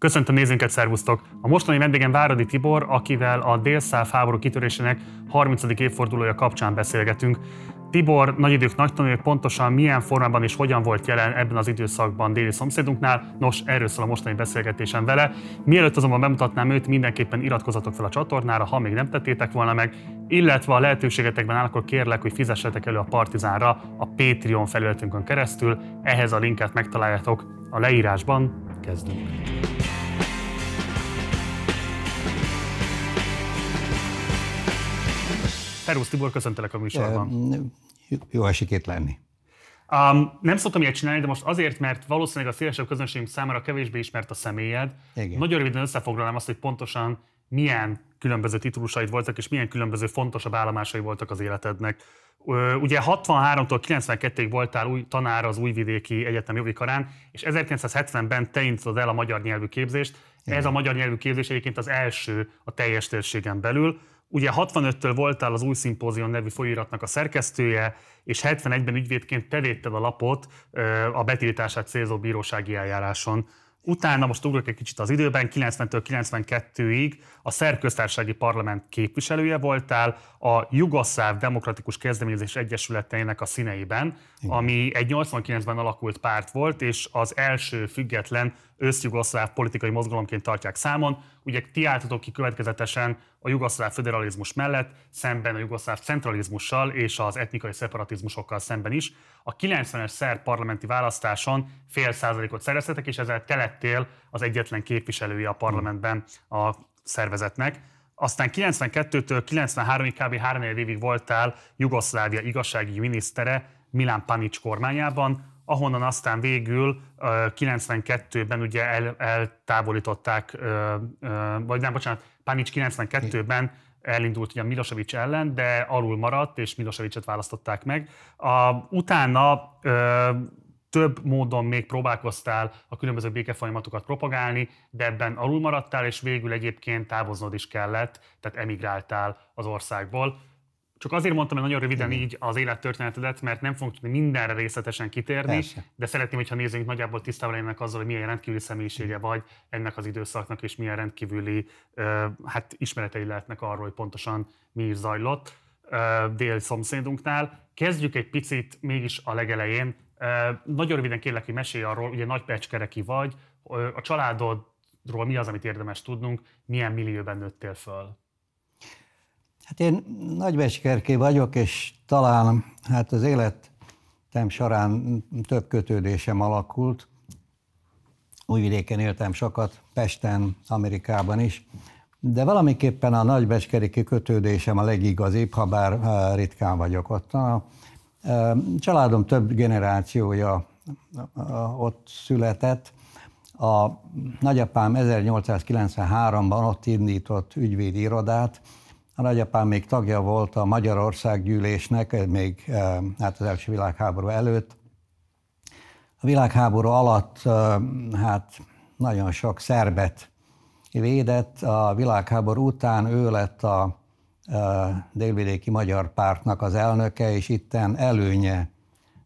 Köszöntöm nézőnket, szervusztok! A mostani vendégem Váradi Tibor, akivel a délszáv háború kitörésének 30. évfordulója kapcsán beszélgetünk. Tibor nagy idők nagy tanulja, pontosan milyen formában és hogyan volt jelen ebben az időszakban déli szomszédunknál. Nos, erről szól a mostani beszélgetésem vele. Mielőtt azonban bemutatnám őt, mindenképpen iratkozatok fel a csatornára, ha még nem tettétek volna meg, illetve a lehetőségetekben áll, akkor kérlek, hogy fizessetek elő a Partizánra a Patreon felületünkön keresztül. Ehhez a linket megtaláljátok a leírásban. Kezdünk! Szervusz Tibor, köszöntelek a műsorban. Jó esik itt lenni. Um, nem szoktam ilyet csinálni, de most azért, mert valószínűleg a szélesebb közönségünk számára kevésbé ismert a személyed. Igen. Nagyon röviden összefoglalnám azt, hogy pontosan milyen különböző titulusaid voltak, és milyen különböző fontosabb állomásai voltak az életednek. Ugye 63-tól 92-ig voltál új tanár az Újvidéki Egyetem jogi karán, és 1970-ben te indítod el a magyar nyelvű képzést. Igen. Ez a magyar nyelvű képzés egyébként az első a teljes térségen belül. Ugye 65-től voltál az új szimpózion nevű folyóiratnak a szerkesztője, és 71-ben ügyvédként te a lapot a betiltását célzó bírósági eljáráson. Utána most ugrok egy kicsit az időben, 90-től 92-ig a szerköztársasági parlament képviselője voltál a Jugoszláv Demokratikus Kezdeményezés Egyesületeinek a színeiben, Igen. ami egy 89-ben alakult párt volt, és az első független összjugoszláv politikai mozgalomként tartják számon. Ugye ti álltatok ki következetesen a jugoszláv federalizmus mellett, szemben a jugoszláv centralizmussal és az etnikai szeparatizmusokkal szemben is. A 90-es szerb parlamenti választáson fél százalékot szereztetek, és ezzel te lettél az egyetlen képviselője a parlamentben a szervezetnek. Aztán 92-től 93-ig kb. 3 évig voltál Jugoszlávia igazságügyi minisztere Milán Panics kormányában, ahonnan aztán végül 92-ben ugye el, eltávolították, vagy nem, bocsánat, Panics 92-ben elindult ugye Milosevic ellen, de alul maradt, és Milosevicet választották meg. A, utána ö, több módon még próbálkoztál a különböző békefolyamatokat propagálni, de ebben alul maradtál, és végül egyébként távoznod is kellett, tehát emigráltál az országból. Csak azért mondtam hogy nagyon röviden Igen. így az élettörténetedet, mert nem fogunk tudni mindenre részletesen kitérni, Persze. de szeretném, hogyha nézőink nagyjából tisztában lennek azzal, hogy milyen rendkívüli személyisége vagy ennek az időszaknak, és milyen rendkívüli hát, ismeretei lehetnek arról, hogy pontosan mi is zajlott dél szomszédunknál. Kezdjük egy picit mégis a legelején. Nagyon röviden kérlek, hogy mesélj arról, ugye nagy pecskereki vagy, a családodról mi az, amit érdemes tudnunk, milyen millióben nőttél föl? Hát én nagybecskerké vagyok, és talán hát az életem során több kötődésem alakult. Újvidéken éltem sokat, Pesten, Amerikában is, de valamiképpen a nagybecskeréki kötődésem a legigazibb, ha bár eh, ritkán vagyok ott. A eh, családom több generációja eh, ott született. A nagyapám 1893-ban ott indított ügyvédi irodát, a nagyapám még tagja volt a Magyarország gyűlésnek, még eh, hát az első világháború előtt. A világháború alatt eh, hát nagyon sok szerbet védett, a világháború után ő lett a eh, délvidéki magyar pártnak az elnöke, és itten előnye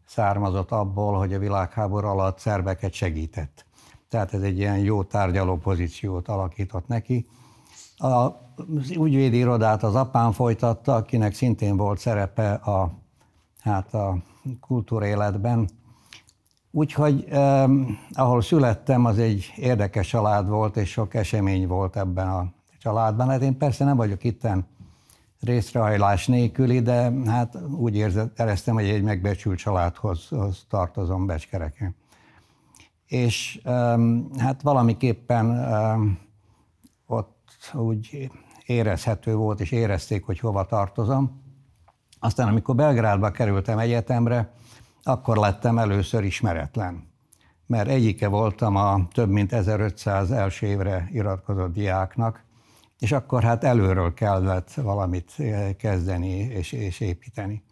származott abból, hogy a világháború alatt szerbeket segített. Tehát ez egy ilyen jó tárgyaló pozíciót alakított neki. A ügyvédi irodát az apám folytatta, akinek szintén volt szerepe a, hát a kultúréletben. Úgyhogy eh, ahol születtem, az egy érdekes család volt, és sok esemény volt ebben a családban. Hát én persze nem vagyok itten részrehajlás nélküli, de hát úgy éreztem, hogy egy megbecsült családhoz tartozom Becskereken. És hát valamiképpen ott úgy érezhető volt, és érezték, hogy hova tartozom. Aztán, amikor Belgrádba kerültem egyetemre, akkor lettem először ismeretlen. Mert egyike voltam a több mint 1500 első évre iratkozott diáknak, és akkor hát előről kellett valamit eh, kezdeni és, és építeni.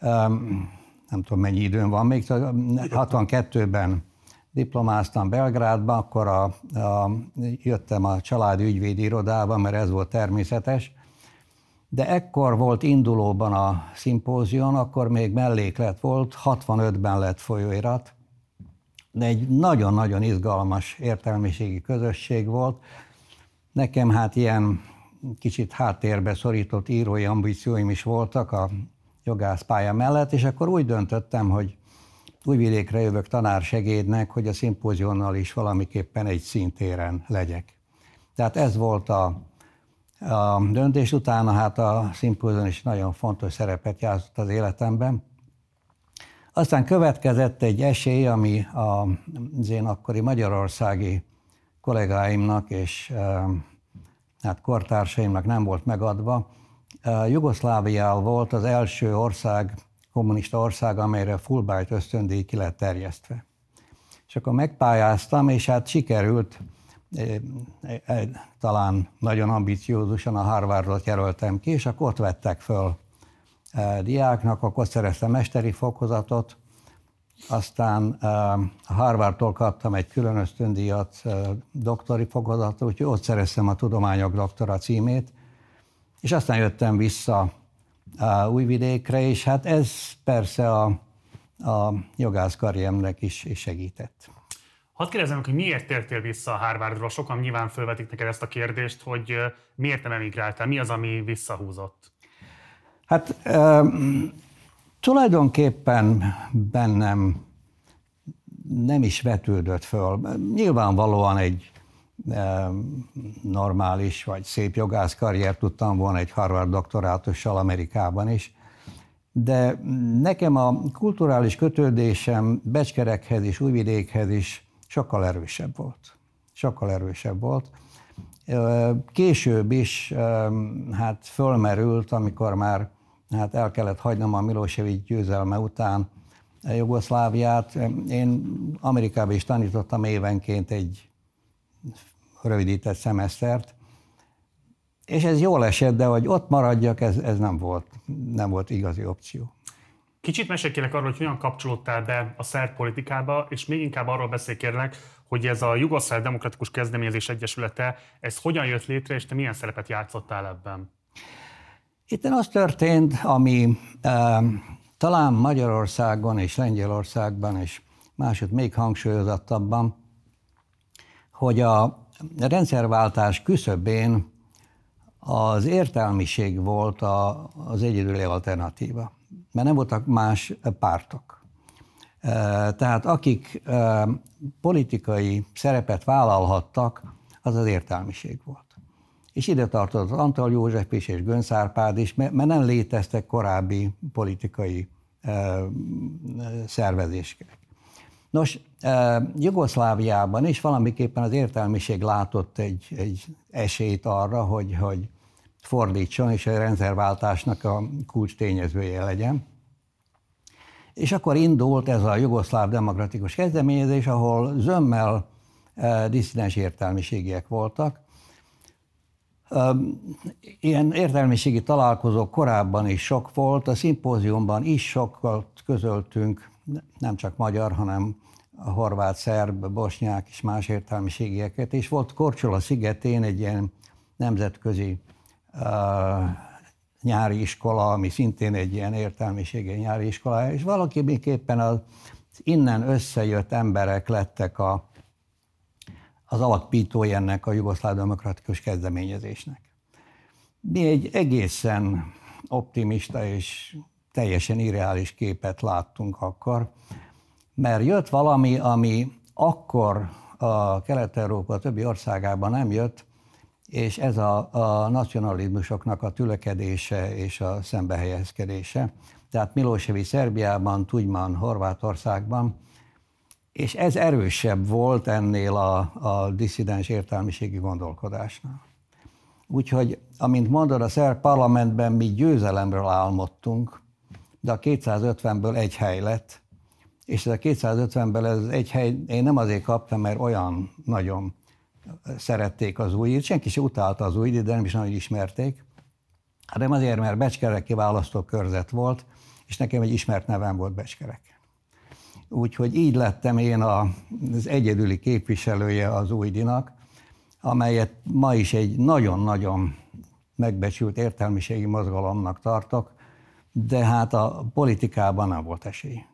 Um, nem tudom, mennyi időm van még, 62-ben diplomáztam Belgrádban, akkor a, a, jöttem a családi ügyvédi irodába, mert ez volt természetes, de ekkor volt indulóban a szimpózion, akkor még melléklet volt, 65-ben lett folyóirat, egy nagyon-nagyon izgalmas értelmiségi közösség volt. Nekem hát ilyen kicsit háttérbe szorított írói ambícióim is voltak a jogászpálya mellett, és akkor úgy döntöttem, hogy Újvidékre jövök tanársegédnek, hogy a szimpózionnal is valamiképpen egy szintéren legyek. Tehát ez volt a, a döntés. Utána hát a szimpózion is nagyon fontos szerepet játszott az életemben. Aztán következett egy esély, ami az én akkori magyarországi kollégáimnak és hát kortársaimnak nem volt megadva. Jugoszlávia volt az első ország, kommunista ország, amelyre Fulbright ösztöndíj ki lett terjesztve. És akkor megpályáztam, és hát sikerült, talán nagyon ambiciózusan a Harvardot jelöltem ki, és akkor ott vettek föl diáknak, akkor szereztem mesteri fokozatot, aztán a Harvardtól kaptam egy külön ösztöndíjat, doktori fokozatot, úgyhogy ott szereztem a tudományok doktora címét, és aztán jöttem vissza Újvidékre, és hát ez persze a, a jogászkarriemnek is, is segített. Hadd kérdezem, hogy miért tértél vissza a Harvardról? Sokan nyilván felvetik neked ezt a kérdést, hogy miért nem emigráltál? Mi az, ami visszahúzott? Hát Tulajdonképpen bennem nem is vetődött föl. Nyilvánvalóan egy normális vagy szép jogász karrier tudtam volna egy Harvard doktorátussal Amerikában is, de nekem a kulturális kötődésem Becskerekhez és Újvidékhez is sokkal erősebb volt. Sokkal erősebb volt. Később is hát fölmerült, amikor már hát el kellett hagynom a Milosevic győzelme után Jugoszláviát. Én Amerikában is tanítottam évenként egy rövidített szemesztert, és ez jól esett, de hogy ott maradjak, ez, ez nem, volt, nem volt igazi opció. Kicsit mesélj kérlek arról, hogy hogyan kapcsolódtál be a szerb politikába, és még inkább arról beszélj kérlek, hogy ez a Jugoszláv Demokratikus Kezdeményezés Egyesülete, ez hogyan jött létre, és te milyen szerepet játszottál ebben? Itt az történt, ami e, talán Magyarországon és Lengyelországban és másod még hangsúlyozottabban, hogy a rendszerváltás küszöbén az értelmiség volt a, az egyedüli alternatíva, mert nem voltak más pártok. Tehát akik politikai szerepet vállalhattak, az az értelmiség volt és ide tartozott Antal József is, és Gönc is, mert nem léteztek korábbi politikai szervezések. Nos, Jugoszláviában is valamiképpen az értelmiség látott egy, egy esélyt arra, hogy, hogy fordítson, és a rendszerváltásnak a kulcs tényezője legyen. És akkor indult ez a jugoszláv demokratikus kezdeményezés, ahol zömmel diszidens értelmiségiek voltak, Ilyen értelmiségi találkozók korábban is sok volt, a szimpóziumban is sokkal közöltünk, nem csak magyar, hanem a horvát, szerb, bosnyák és más értelmiségieket, és volt Korcsola szigetén egy ilyen nemzetközi uh, nyári iskola, ami szintén egy ilyen értelmiségi nyári iskola, és valaki az innen összejött emberek lettek a, az alapítói ennek a jugoszláv demokratikus kezdeményezésnek. Mi egy egészen optimista és teljesen irreális képet láttunk akkor, mert jött valami, ami akkor a Kelet-Európa többi országában nem jött, és ez a, a nacionalizmusoknak a tülekedése és a szembehelyezkedése. Tehát Milosevic Szerbiában, Tudjman Horvátországban, és ez erősebb volt ennél a, a disszidens értelmiségi gondolkodásnál. Úgyhogy, amint mondod, a szerb parlamentben mi győzelemről álmodtunk, de a 250-ből egy hely lett, és ez a 250-ből ez egy hely, én nem azért kaptam, mert olyan nagyon szerették az új, senki sem utálta az új, de nem is nagyon ismerték, hanem azért, mert Becskereki választókörzet volt, és nekem egy ismert nevem volt Becskerek. Úgyhogy így lettem én az egyedüli képviselője az újdinak, amelyet ma is egy nagyon-nagyon megbecsült értelmiségi mozgalomnak tartok, de hát a politikában nem volt esély.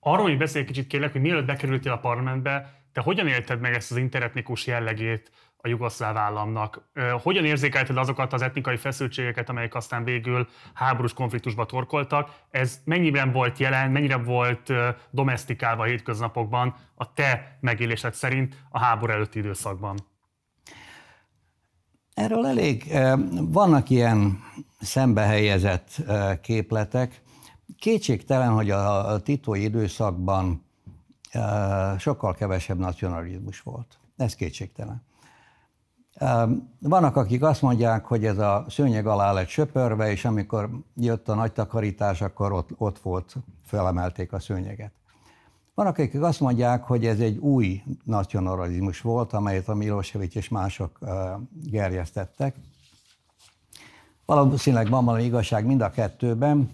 Arról, hogy beszélj kicsit kérlek, hogy mielőtt bekerültél a parlamentbe, te hogyan élted meg ezt az interetnikus jellegét a jugoszláv államnak? Hogyan érzékelted azokat az etnikai feszültségeket, amelyek aztán végül háborús konfliktusba torkoltak? Ez mennyiben volt jelen, mennyire volt domestikálva a hétköznapokban a te megélésed szerint a háború előtti időszakban? Erről elég, vannak ilyen szembehelyezett képletek. Kétségtelen, hogy a titói időszakban sokkal kevesebb nacionalizmus volt. Ez kétségtelen. Vannak, akik azt mondják, hogy ez a szőnyeg alá lett söpörve, és amikor jött a nagy takarítás, akkor ott, ott volt, felemelték a szőnyeget. Vannak, akik azt mondják, hogy ez egy új nacionalizmus volt, amelyet a Milosevic és mások gerjesztettek. Valószínűleg van valami igazság mind a kettőben.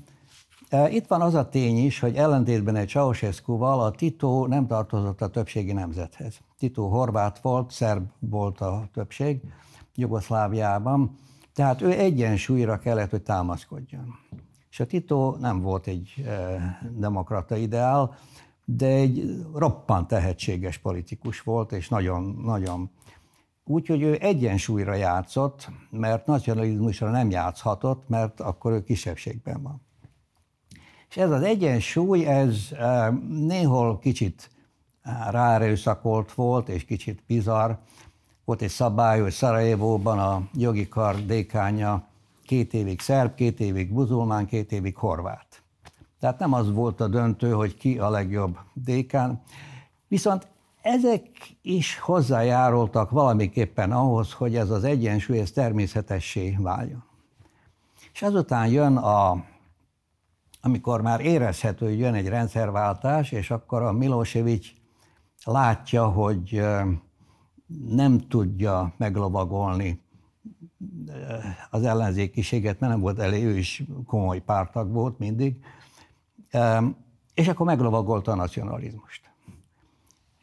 Itt van az a tény is, hogy ellentétben egy Ceausescu-val a Tito nem tartozott a többségi nemzethez. Tito horvát volt, szerb volt a többség Jugoszláviában, tehát ő egyensúlyra kellett, hogy támaszkodjon. És a Tito nem volt egy demokrata ideál, de egy roppant tehetséges politikus volt, és nagyon, nagyon Úgyhogy ő egyensúlyra játszott, mert nacionalizmusra nem játszhatott, mert akkor ő kisebbségben van. És ez az egyensúly, ez néhol kicsit ráerőszakolt volt, és kicsit bizarr. Volt egy szabály, hogy Szarajevóban a jogi kar dékánya két évig szerb, két évig buzulmán, két évig horvát. Tehát nem az volt a döntő, hogy ki a legjobb dékán. Viszont ezek is hozzájárultak valamiképpen ahhoz, hogy ez az egyensúly ez természetessé váljon. És azután jön a amikor már érezhető, hogy jön egy rendszerváltás, és akkor a Milosevic látja, hogy nem tudja meglovagolni az ellenzékiséget, mert nem volt elég, ő is komoly pártag volt mindig, és akkor meglovagolta a nacionalizmust.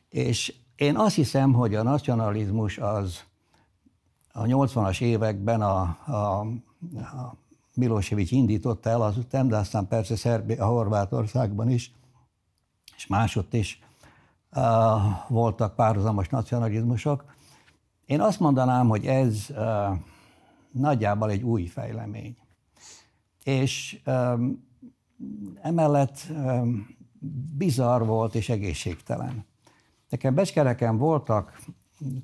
És én azt hiszem, hogy a nacionalizmus az a 80-as években a, a, a Milosevic indította el az után, de aztán persze Szerbia, Horvátországban is, és másott is uh, voltak párhuzamos nacionalizmusok. Én azt mondanám, hogy ez uh, nagyjából egy új fejlemény. És um, emellett um, bizarr volt és egészségtelen. Nekem Becskereken voltak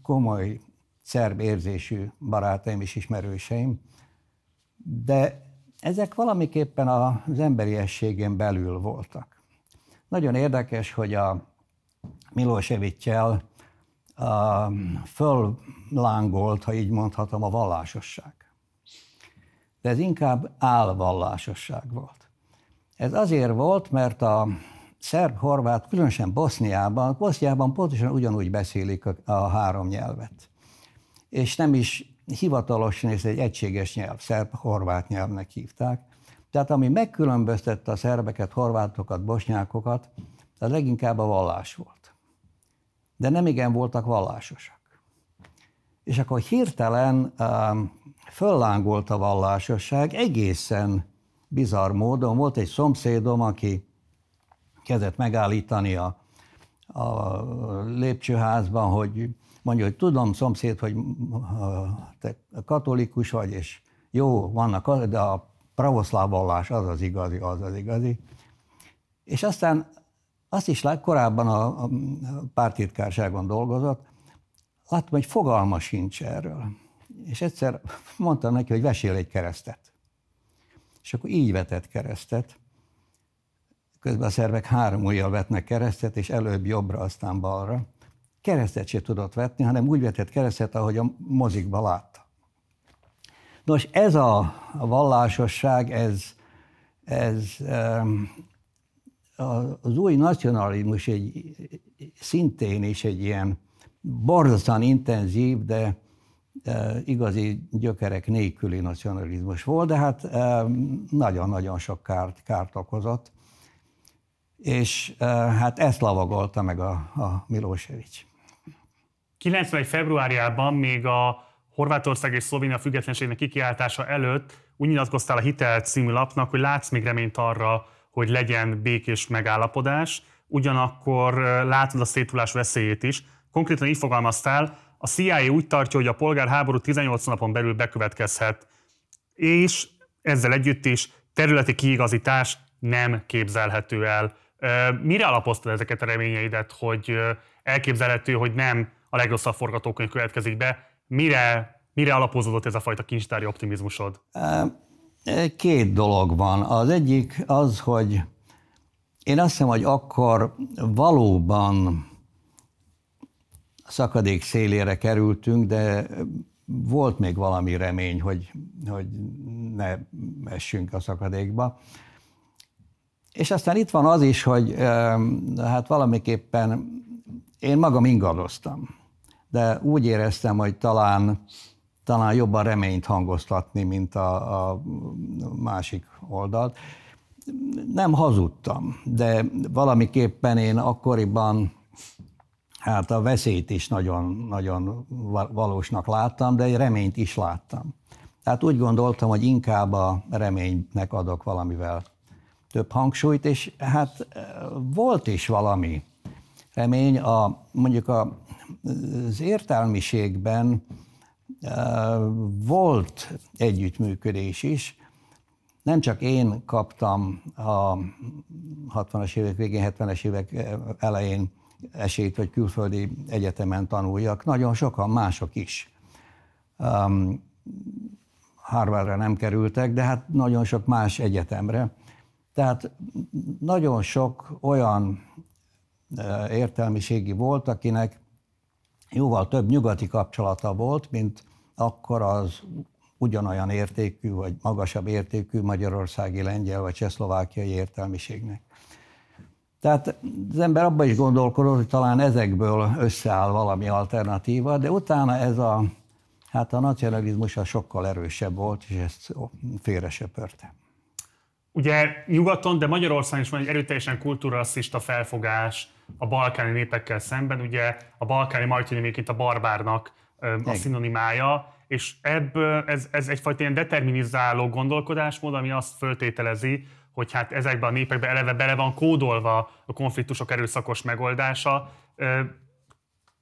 komoly szerb érzésű barátaim és ismerőseim, de ezek valamiképpen az emberiességen belül voltak. Nagyon érdekes, hogy a Milosevic-el föllángolt, ha így mondhatom, a vallásosság. De ez inkább álvallásosság volt. Ez azért volt, mert a szerb-horvát, különösen Boszniában, Boszniában pontosan ugyanúgy beszélik a három nyelvet. És nem is hivatalosan ez egy egységes nyelv, szerb-horvát nyelvnek hívták. Tehát ami megkülönböztette a szerbeket, horvátokat, bosnyákokat, az leginkább a vallás volt. De nem igen voltak vallásosak. És akkor hirtelen um, föllángolt a vallásosság egészen bizarr módon. Volt egy szomszédom, aki kezdett megállítani a, a lépcsőházban, hogy mondja, hogy tudom, szomszéd, hogy te katolikus vagy, és jó, vannak, de a pravoszláv vallás az az igazi, az az igazi. És aztán azt is lát, korábban a, a pártitkárságon dolgozott, láttam, hogy fogalma sincs erről. És egyszer mondtam neki, hogy vesél egy keresztet. És akkor így vetett keresztet. Közben a szervek három ujjal vetnek keresztet, és előbb jobbra, aztán balra keresztet se tudott vetni, hanem úgy vetett keresztet, ahogy a mozikba látta. Nos, ez a, vallásosság, ez, ez az új nacionalizmus egy, szintén is egy ilyen borzasztóan intenzív, de igazi gyökerek nélküli nacionalizmus volt, de hát nagyon-nagyon sok kárt, kárt okozott. És hát ezt lavagolta meg a, a Milosevic. 91. februárjában még a Horvátország és Szlovénia függetlenségnek kikiáltása előtt úgy nyilatkoztál a Hitel című lapnak, hogy látsz még reményt arra, hogy legyen békés megállapodás. ugyanakkor látod a szétulás veszélyét is. Konkrétan így fogalmaztál, a CIA úgy tartja, hogy a polgárháború 18 napon belül bekövetkezhet, és ezzel együtt is területi kiigazítás nem képzelhető el. Mire alapoztad ezeket a reményeidet, hogy elképzelhető, hogy nem a legrosszabb forgatókönyv következik be? Mire, mire alapozódott ez a fajta kincstári optimizmusod? Két dolog van. Az egyik az, hogy én azt hiszem, hogy akkor valóban szakadék szélére kerültünk, de volt még valami remény, hogy, hogy ne essünk a szakadékba. És aztán itt van az is, hogy hát valamiképpen én magam ingadoztam, de úgy éreztem, hogy talán, talán jobban reményt hangoztatni, mint a, a másik oldalt. Nem hazudtam, de valamiképpen én akkoriban hát a veszélyt is nagyon, nagyon valósnak láttam, de egy reményt is láttam. Tehát úgy gondoltam, hogy inkább a reménynek adok valamivel több hangsúlyt, és hát volt is valami remény, a, mondjuk a, az értelmiségben volt együttműködés is, nem csak én kaptam a 60-as évek végén, 70-es évek elején esélyt, hogy külföldi egyetemen tanuljak, nagyon sokan mások is. Um, Harvardra nem kerültek, de hát nagyon sok más egyetemre. Tehát nagyon sok olyan értelmiségi volt, akinek jóval több nyugati kapcsolata volt, mint akkor az ugyanolyan értékű, vagy magasabb értékű magyarországi, lengyel vagy csehszlovákiai értelmiségnek. Tehát az ember abban is gondolkodott, hogy talán ezekből összeáll valami alternatíva, de utána ez a, hát a nacionalizmus a sokkal erősebb volt, és ezt félre söpörte. Ugye nyugaton, de Magyarországon is van egy erőteljesen kultúrasszista felfogás a balkáni népekkel szemben. Ugye a balkáni majtőnéméként a barbárnak a szinonimája, és ebből ez, ez egyfajta ilyen determinizáló gondolkodásmód, ami azt föltételezi, hogy hát ezekben a népekben eleve bele van kódolva a konfliktusok erőszakos megoldása.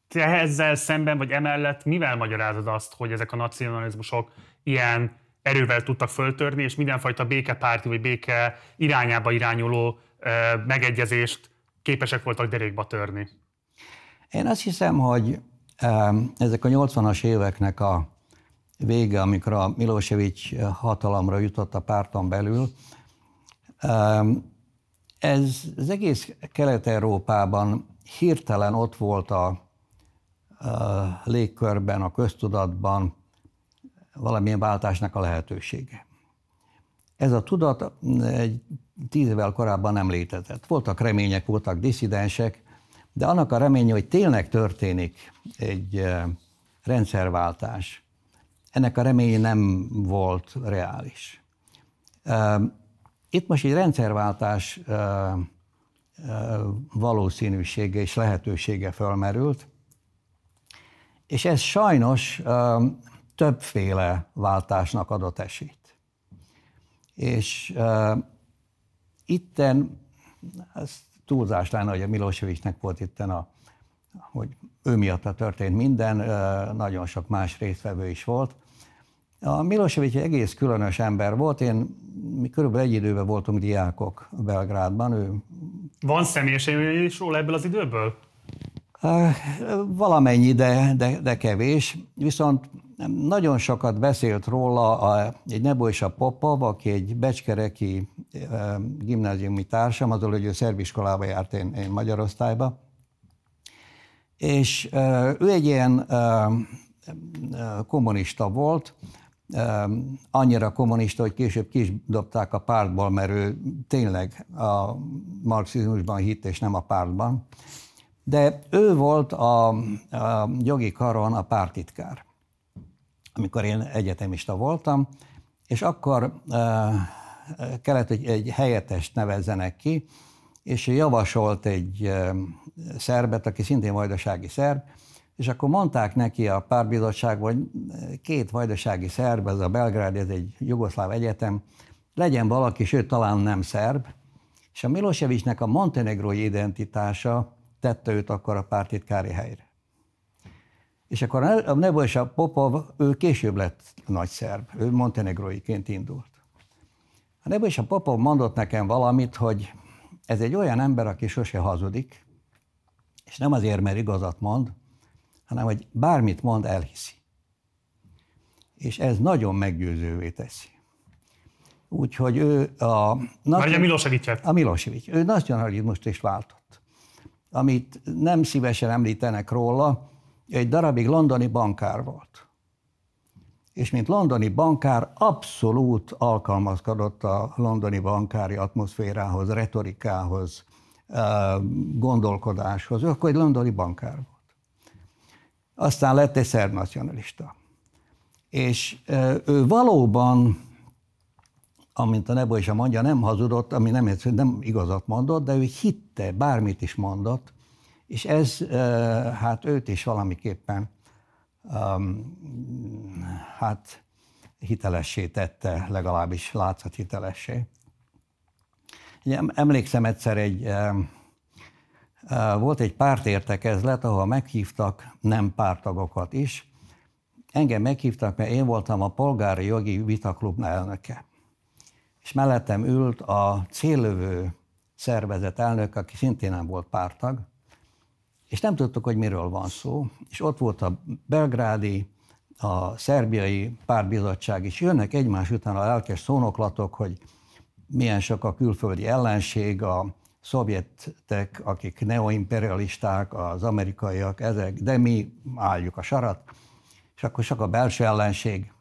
Te ezzel szemben, vagy emellett mivel magyarázod azt, hogy ezek a nacionalizmusok ilyen erővel tudtak föltörni, és mindenfajta békepárti vagy béke irányába irányuló megegyezést képesek voltak derékba törni? Én azt hiszem, hogy ezek a 80-as éveknek a vége, amikor a Milosevic hatalomra jutott a párton belül, ez az egész Kelet-Európában hirtelen ott volt a, a légkörben, a köztudatban valamilyen váltásnak a lehetősége. Ez a tudat egy tíz évvel korábban nem létezett. Voltak remények, voltak diszidensek, de annak a reménye, hogy tényleg történik egy rendszerváltás, ennek a reménye nem volt reális. Itt most egy rendszerváltás valószínűsége és lehetősége fölmerült, és ez sajnos többféle váltásnak adott esélyt. És itten, ez túlzás lenne, hogy a Milosevicnek volt itten a, hogy ő miatt történt minden, nagyon sok más résztvevő is volt, a Milosevic egy egész különös ember volt, én mi körülbelül egy időben voltunk diákok Belgrádban. Ő... Van személyes is róla ebből az időből? Valamennyi, de, de, de kevés. Viszont nagyon sokat beszélt róla a, egy Nebojsa Popov, aki egy becskereki e, gimnáziumi társam, azon, hogy ő szerviskolába járt, én, én magyar osztályba. És e, ő egy ilyen e, kommunista volt, annyira kommunista, hogy később ki dobták a pártból, mert ő tényleg a marxizmusban hitt, és nem a pártban. De ő volt a, a jogi karon a pártitkár, amikor én egyetemista voltam, és akkor uh, kellett, hogy egy helyettest nevezzenek ki, és javasolt egy uh, szerbet, aki szintén vajdasági szerb, és akkor mondták neki a párbizottság, hogy két vajdasági szerb, ez a Belgrád, ez egy jugoszláv egyetem, legyen valaki, sőt talán nem szerb, És a Milosevicnek a montenegrói identitása tette őt akkor a pártitkári helyre. És akkor a Nebo és a Popov, ő később lett nagy szerb, ő montenegróiként indult. A Nebo és a Popov mondott nekem valamit, hogy ez egy olyan ember, aki sose hazudik, és nem azért, mert igazat mond, hanem hogy bármit mond, elhiszi. És ez nagyon meggyőzővé teszi. Úgyhogy ő a... Vagy a Milosevic-et. A Milosevic. Ő nacionalizmust is váltott. Amit nem szívesen említenek róla, egy darabig londoni bankár volt. És mint londoni bankár abszolút alkalmazkodott a londoni bankári atmoszférához, retorikához, gondolkodáshoz. Ő akkor egy londoni bankár volt. Aztán lett egy szerb nacionalista. És ő valóban, amint a Nebo is a mondja, nem hazudott, ami nem, nem igazat mondott, de ő hitte, bármit is mondott, és ez hát őt is valamiképpen hát hitelessé tette, legalábbis látszat hitelessé. Emlékszem egyszer egy, volt egy pártértekezlet, ahol meghívtak nem pártagokat is. Engem meghívtak, mert én voltam a polgári jogi vitaklub elnöke. És mellettem ült a céllövő szervezet elnök, aki szintén nem volt pártag, és nem tudtuk, hogy miről van szó. És ott volt a belgrádi, a szerbiai pártbizottság is. Jönnek egymás után a lelkes szónoklatok, hogy milyen sok a külföldi ellenség, a szovjetek, akik neoimperialisták, az amerikaiak, ezek, de mi álljuk a sarat, és akkor csak a belső ellenség.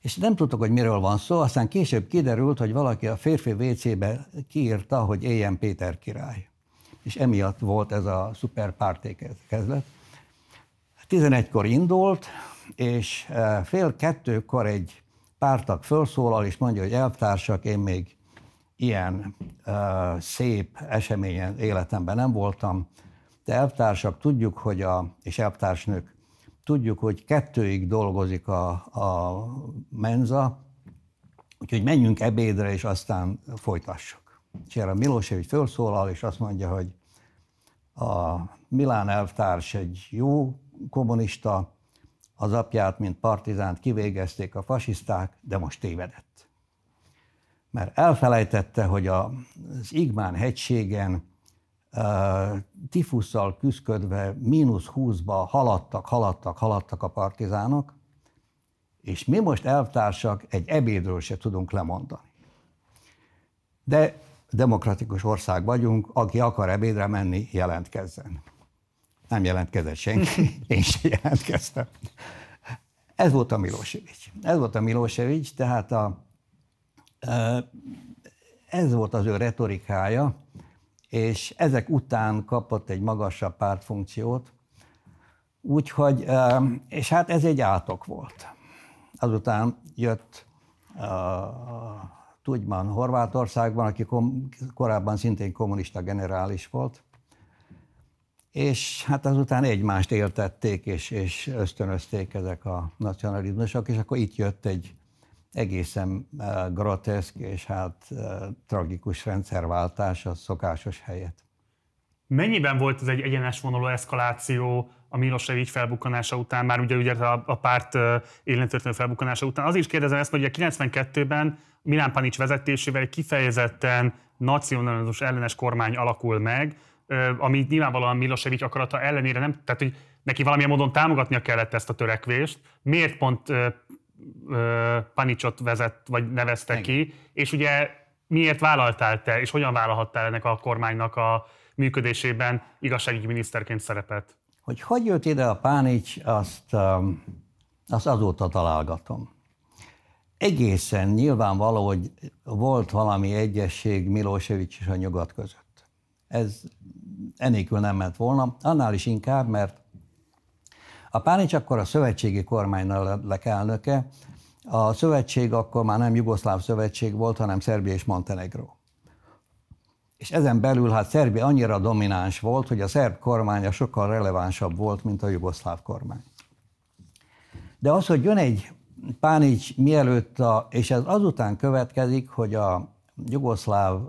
És nem tudtuk, hogy miről van szó, aztán később kiderült, hogy valaki a férfi WC-be kiírta, hogy éljen Péter király. És emiatt volt ez a szuper pártékezlet. 11-kor indult, és eh, fél kettőkor egy pártak felszólal, és mondja, hogy elvtársak, én még ilyen uh, szép eseményen életemben nem voltam, de elvtársak tudjuk, hogy a, és elvtársnők, tudjuk, hogy kettőig dolgozik a, a menza, úgyhogy menjünk ebédre, és aztán folytassuk. És erre Milosevic felszólal, és azt mondja, hogy a Milán elvtárs egy jó kommunista, az apját, mint partizánt kivégezték a fasiszták, de most tévedett. Mert elfelejtette, hogy az Igmán hegységen tifusszal küzdködve mínusz húszba haladtak, haladtak, haladtak a partizánok, és mi most elvtársak egy ebédről se tudunk lemondani. De demokratikus ország vagyunk, aki akar ebédre menni, jelentkezzen. Nem jelentkezett senki, én sem jelentkeztem. Ez volt a Milosevic. Ez volt a Milosevic, tehát a, ez volt az ő retorikája, és ezek után kapott egy magasabb pártfunkciót, úgyhogy, és hát ez egy átok volt. Azután jött Tudjman Horvátországban, aki korábban szintén kommunista generális volt, és hát azután egymást éltették, és, és ösztönözték ezek a nacionalizmusok, és akkor itt jött egy egészen eh, groteszk és hát eh, tragikus rendszerváltás a szokásos helyet. Mennyiben volt ez egy egyenes vonalú eszkaláció a Milosevic felbukkanása után, már ugye, ugye a, a párt élentörténő felbukkanása után? Az is kérdezem ezt, hogy a 92-ben Milán Panics vezetésével egy kifejezetten nacionalizmus ellenes kormány alakul meg, ami nyilvánvalóan Milosevic akarata ellenére nem, tehát hogy neki valamilyen módon támogatnia kellett ezt a törekvést. Miért pont Panicsot vezet, vagy nevezte Igen. ki, és ugye miért vállaltál te, és hogyan vállalhattál ennek a kormánynak a működésében igazságügyi miniszterként szerepet? Hogy hogy jött ide a Pánics, azt, azt azóta találgatom. Egészen nyilvánvaló, hogy volt valami egyesség Milosevic és a nyugat között. Ez enélkül nem ment volna, annál is inkább, mert a Pánics akkor a szövetségi kormánynak elnöke, a szövetség akkor már nem Jugoszláv szövetség volt, hanem Szerbia és Montenegro. És ezen belül hát Szerbia annyira domináns volt, hogy a szerb kormánya sokkal relevánsabb volt, mint a jugoszláv kormány. De az, hogy jön egy Pánics mielőtt, a, és ez azután következik, hogy a jugoszláv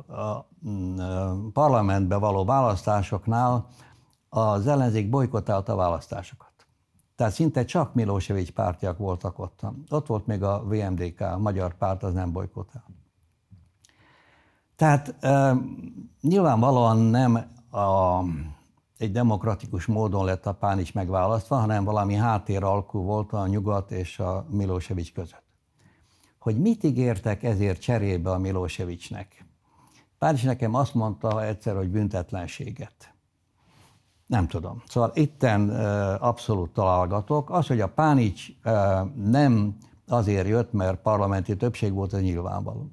parlamentbe való választásoknál az ellenzék bolykotálta a választásokat. Tehát szinte csak Milosevic pártiak voltak ott. Ott volt még a VMDK, a magyar párt, az nem bolykotál. Tehát e, nyilvánvalóan nem a, egy demokratikus módon lett a Pánics megválasztva, hanem valami háttéralkú volt a nyugat és a Milosevic között. Hogy mit ígértek ezért cserébe a Milosevicnek? Pánics nekem azt mondta egyszer, hogy büntetlenséget. Nem tudom. Szóval itten abszolút találgatok. Az, hogy a Pánics nem azért jött, mert parlamenti többség volt, az nyilvánvaló.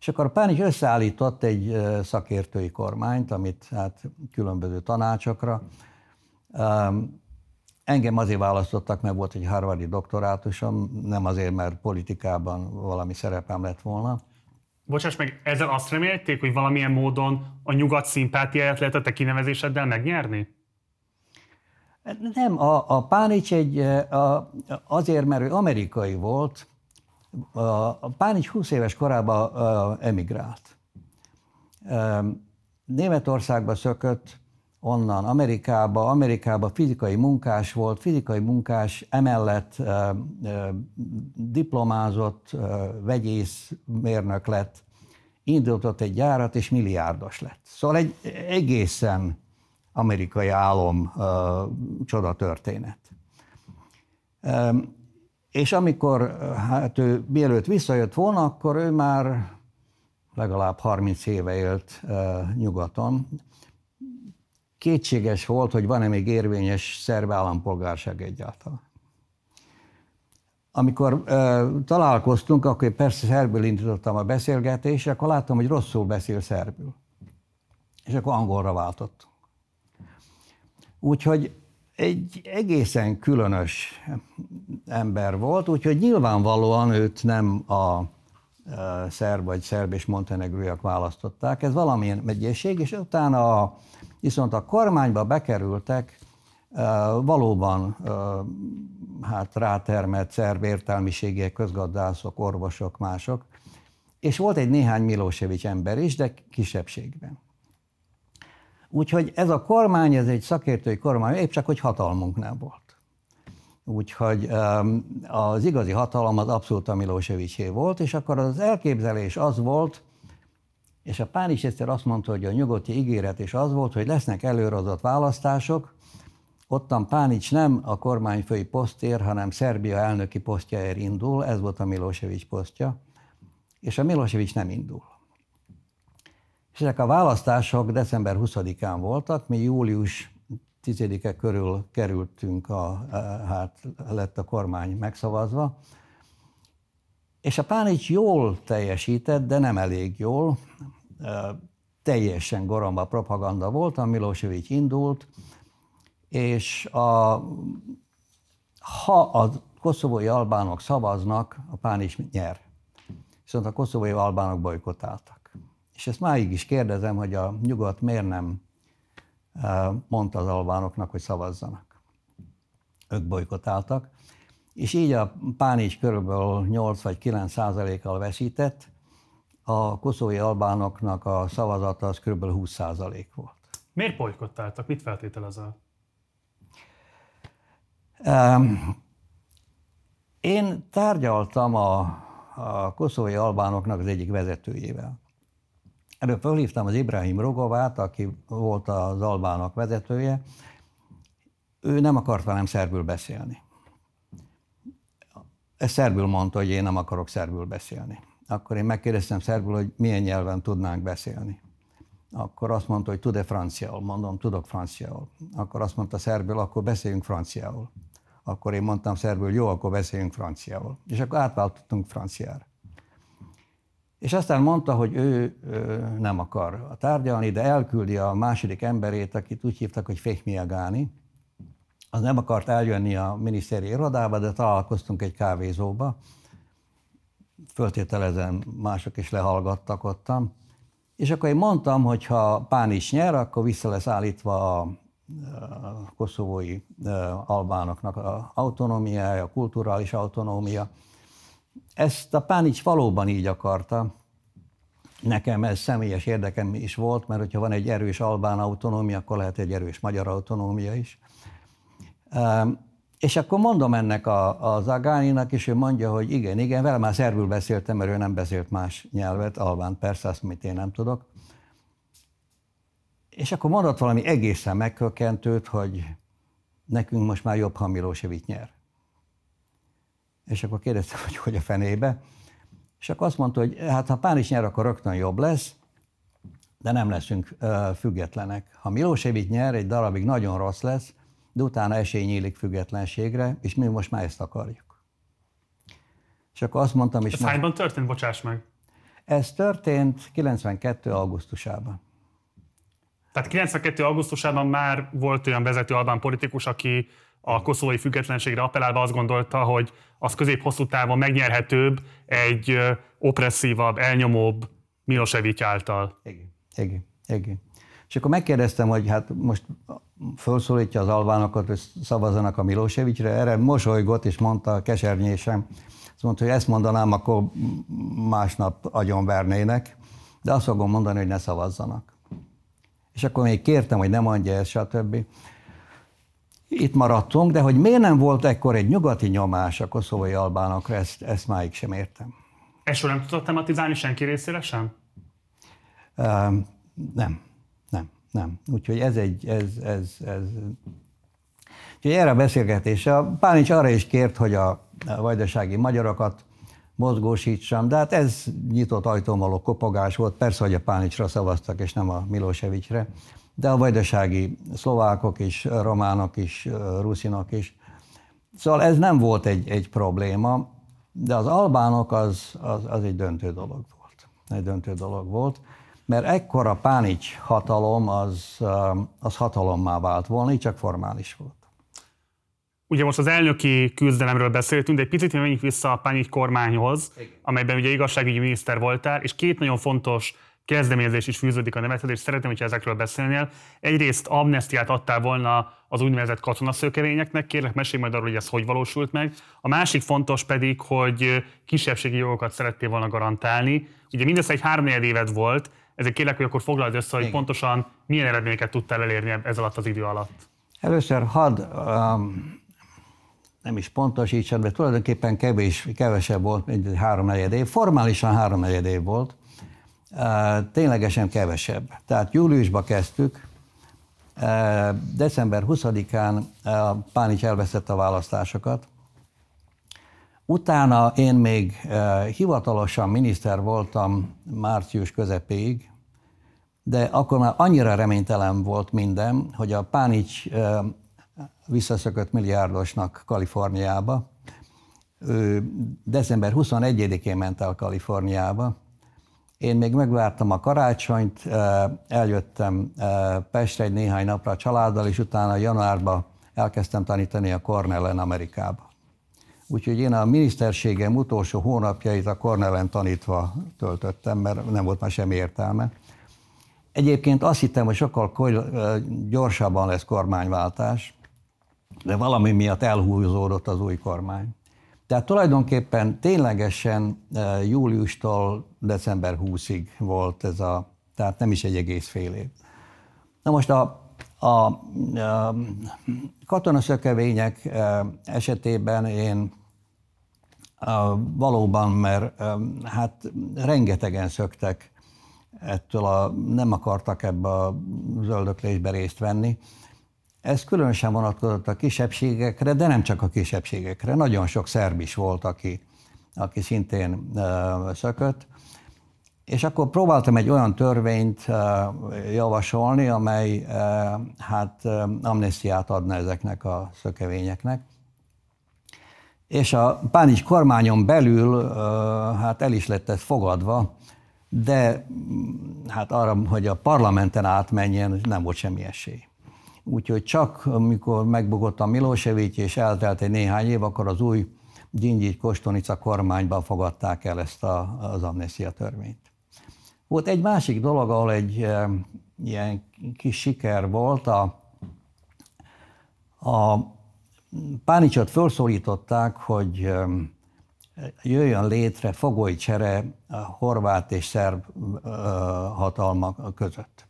És akkor Pánics összeállított egy szakértői kormányt, amit hát különböző tanácsokra. Engem azért választottak, mert volt egy harvardi doktorátusom, nem azért, mert politikában valami szerepem lett volna. Bocsáss meg, ezzel azt remélték, hogy valamilyen módon a nyugat szimpátiáját lehet a te kinevezéseddel megnyerni? Nem, a, a Pánics egy, a, azért, mert ő amerikai volt, a, Pánics 20 éves korában emigrált. Németországba szökött, onnan Amerikába, Amerikába fizikai munkás volt, fizikai munkás emellett e, e, diplomázott, e, vegyész mérnök lett, indított egy gyárat, és milliárdos lett. Szóval egy egészen amerikai álom csoda történet. És amikor hát ő mielőtt visszajött volna, akkor ő már legalább 30 éve élt e, nyugaton, kétséges volt, hogy van-e még érvényes szerb állampolgárság egyáltalán. Amikor uh, találkoztunk, akkor persze szerbül indítottam a beszélgetést, akkor láttam, hogy rosszul beszél szerbül. És akkor angolra váltottunk. Úgyhogy egy egészen különös ember volt, úgyhogy nyilvánvalóan őt nem a szerb vagy szerb és montenegróiak választották. Ez valamilyen megyészség, és utána a Viszont a kormányba bekerültek valóban hát rátermett szerb értelmiségiek, közgazdászok, orvosok, mások, és volt egy néhány Milosevic ember is, de kisebbségben. Úgyhogy ez a kormány, ez egy szakértői kormány, épp csak, hogy hatalmunk nem volt. Úgyhogy az igazi hatalom az abszolút a Milosevicé volt, és akkor az elképzelés az volt, és a Párizs egyszer azt mondta, hogy a nyugati ígéret is az volt, hogy lesznek előrehozott választások, ottan Pánics nem a kormányfői posztér, hanem Szerbia elnöki posztjáért indul, ez volt a Milosevic posztja, és a Milosevic nem indul. És ezek a választások december 20-án voltak, mi július 10-e körül kerültünk, a, hát lett a kormány megszavazva, és a Pánics jól teljesített, de nem elég jól teljesen goromba propaganda volt, a Milosevic indult, és a, ha a koszovói albánok szavaznak, a pán is nyer. Viszont a koszovói albánok bolykotáltak. És ezt máig is kérdezem, hogy a nyugat miért nem mondta az albánoknak, hogy szavazzanak. Ők bolykotáltak. És így a Pánics körülbelül 8 vagy 9 százalékkal veszített, a koszovói albánoknak a szavazata az kb. 20% volt. Miért bolykottáltak? Mit feltételezel? Um, én tárgyaltam a, a koszovói albánoknak az egyik vezetőjével. Előbb felhívtam az Ibrahim Rogovát, aki volt az albánok vezetője. Ő nem akart velem szerbül beszélni. Ezt szerbül mondta, hogy én nem akarok szerbül beszélni. Akkor én megkérdeztem szerbül, hogy milyen nyelven tudnánk beszélni. Akkor azt mondta, hogy tud-e franciául. Mondom, tudok franciául. Akkor azt mondta szerbül, akkor beszéljünk franciául. Akkor én mondtam szerbül, jó, akkor beszéljünk franciául. És akkor átváltottunk franciára. És aztán mondta, hogy ő, nem akar tárgyalni, de elküldi a második emberét, akit úgy hívtak, hogy Fehmiagáni. Az nem akart eljönni a miniszteri irodába, de találkoztunk egy kávézóba, föltételezem mások is lehallgattak ottam. És akkor én mondtam, hogy ha Pán is nyer, akkor vissza lesz állítva a koszovói albánoknak a autonómiája, a kulturális autonómia. Ezt a Pánics valóban így akarta, nekem ez személyes érdekem is volt, mert hogyha van egy erős albán autonómia, akkor lehet egy erős magyar autonómia is. És akkor mondom ennek a, az Agáninak, és ő mondja, hogy igen, igen, vele már szerbül beszéltem, mert ő nem beszélt más nyelvet, albán persze, azt, amit én nem tudok. És akkor mondott valami egészen megkökkentőt, hogy nekünk most már jobb, ha Milosevic nyer. És akkor kérdeztem, hogy hogy a fenébe. És akkor azt mondta, hogy hát ha Párizs nyer, akkor rögtön jobb lesz, de nem leszünk uh, függetlenek. Ha Milosevic nyer, egy darabig nagyon rossz lesz, de utána esély nyílik függetlenségre, és mi most már ezt akarjuk. És akkor azt mondtam is... Ez hányban történt, bocsáss meg? Ez történt 92. augusztusában. Tehát 92. augusztusában már volt olyan vezető albán politikus, aki a koszovói függetlenségre appellálva azt gondolta, hogy az közép-hosszú távon megnyerhetőbb egy opresszívabb, elnyomóbb Milosevic által. Igen, igen, igen. És akkor megkérdeztem, hogy hát most felszólítja az albánokat, hogy szavazzanak a Milosevicre, erre mosolygott és mondta kesernyésem, azt mondta, hogy ezt mondanám, akkor másnap agyonvernének, de azt fogom mondani, hogy ne szavazzanak. És akkor még kértem, hogy ne mondja ezt, stb. Itt maradtunk, de hogy miért nem volt ekkor egy nyugati nyomás a koszovai albánokra, ezt, ezt máig sem értem. Ezt nem tudott tematizálni senki részére sem? Uh, nem, nem, nem. Úgyhogy ez egy, ez, ez, ez. Úgyhogy erre a beszélgetésre, a Pánics arra is kért, hogy a vajdasági magyarokat mozgósítsam, de hát ez nyitott ajtón való kopogás volt, persze, hogy a Pánicsra szavaztak, és nem a Milosevicsre, de a vajdasági szlovákok is, románok is, ruszinok is. Szóval ez nem volt egy, egy probléma, de az albánok az, az, az egy döntő dolog volt. Egy döntő dolog volt, mert ekkora Pánics hatalom az, az hatalommá vált volna, így csak formális volt. Ugye most az elnöki küzdelemről beszéltünk, de egy picit menjünk vissza a Pányi kormányhoz, amelyben ugye igazságügyi miniszter voltál, és két nagyon fontos kezdeményezés is fűződik a nevedhez, és szeretném, hogyha ezekről beszélnél. Egyrészt amnestiát adtál volna az úgynevezett katonaszökevényeknek, kérlek mesélj majd arról, hogy ez hogy valósult meg. A másik fontos pedig, hogy kisebbségi jogokat szerettél volna garantálni. Ugye mindössze egy három évet volt, ezért kérlek, hogy akkor foglald össze, hogy Igen. pontosan milyen eredményeket tudtál elérni ez alatt az idő alatt. Először hadd um, nem is pontosítsam, de tulajdonképpen kevés, kevesebb volt, mint egy háromnegyed év. Formálisan háromnegyed év volt, ténylegesen kevesebb. Tehát júliusban kezdtük, december 20-án Pánics elveszett a választásokat, Utána én még hivatalosan miniszter voltam március közepéig, de akkor már annyira reménytelen volt minden, hogy a Pánics visszaszökött milliárdosnak Kaliforniába. Ő december 21-én ment el Kaliforniába. Én még megvártam a karácsonyt, eljöttem Pestre egy néhány napra a családdal, és utána januárban elkezdtem tanítani a Cornellen Amerikába. Úgyhogy én a miniszterségem utolsó hónapjait a Cornellen tanítva töltöttem, mert nem volt már semmi értelme. Egyébként azt hittem, hogy sokkal gyorsabban lesz kormányváltás, de valami miatt elhúzódott az új kormány. Tehát tulajdonképpen ténylegesen e, júliustól december 20-ig volt ez a, tehát nem is egy egész fél év. Na most a, a, a katonaszökevények e, esetében én valóban, mert e, hát rengetegen szöktek ettől a, nem akartak ebbe a zöldöklésbe részt venni, ez különösen vonatkozott a kisebbségekre, de nem csak a kisebbségekre. Nagyon sok szerb is volt, aki, aki szintén szökött. És akkor próbáltam egy olyan törvényt javasolni, amely hát amnestiát adna ezeknek a szökevényeknek. És a Pánics kormányon belül hát el is lett ez fogadva, de hát arra, hogy a parlamenten átmenjen, nem volt semmi esély. Úgyhogy csak amikor megbukott a Milosevic és eltelt egy néhány év, akkor az új Gyingyi Kostonica kormányban fogadták el ezt a, az amnestia törvényt. Volt egy másik dolog, ahol egy e, ilyen kis siker volt. A, a Pánicsot felszólították, hogy e, jöjjön létre fogolycsere a horvát és szerb hatalmak között.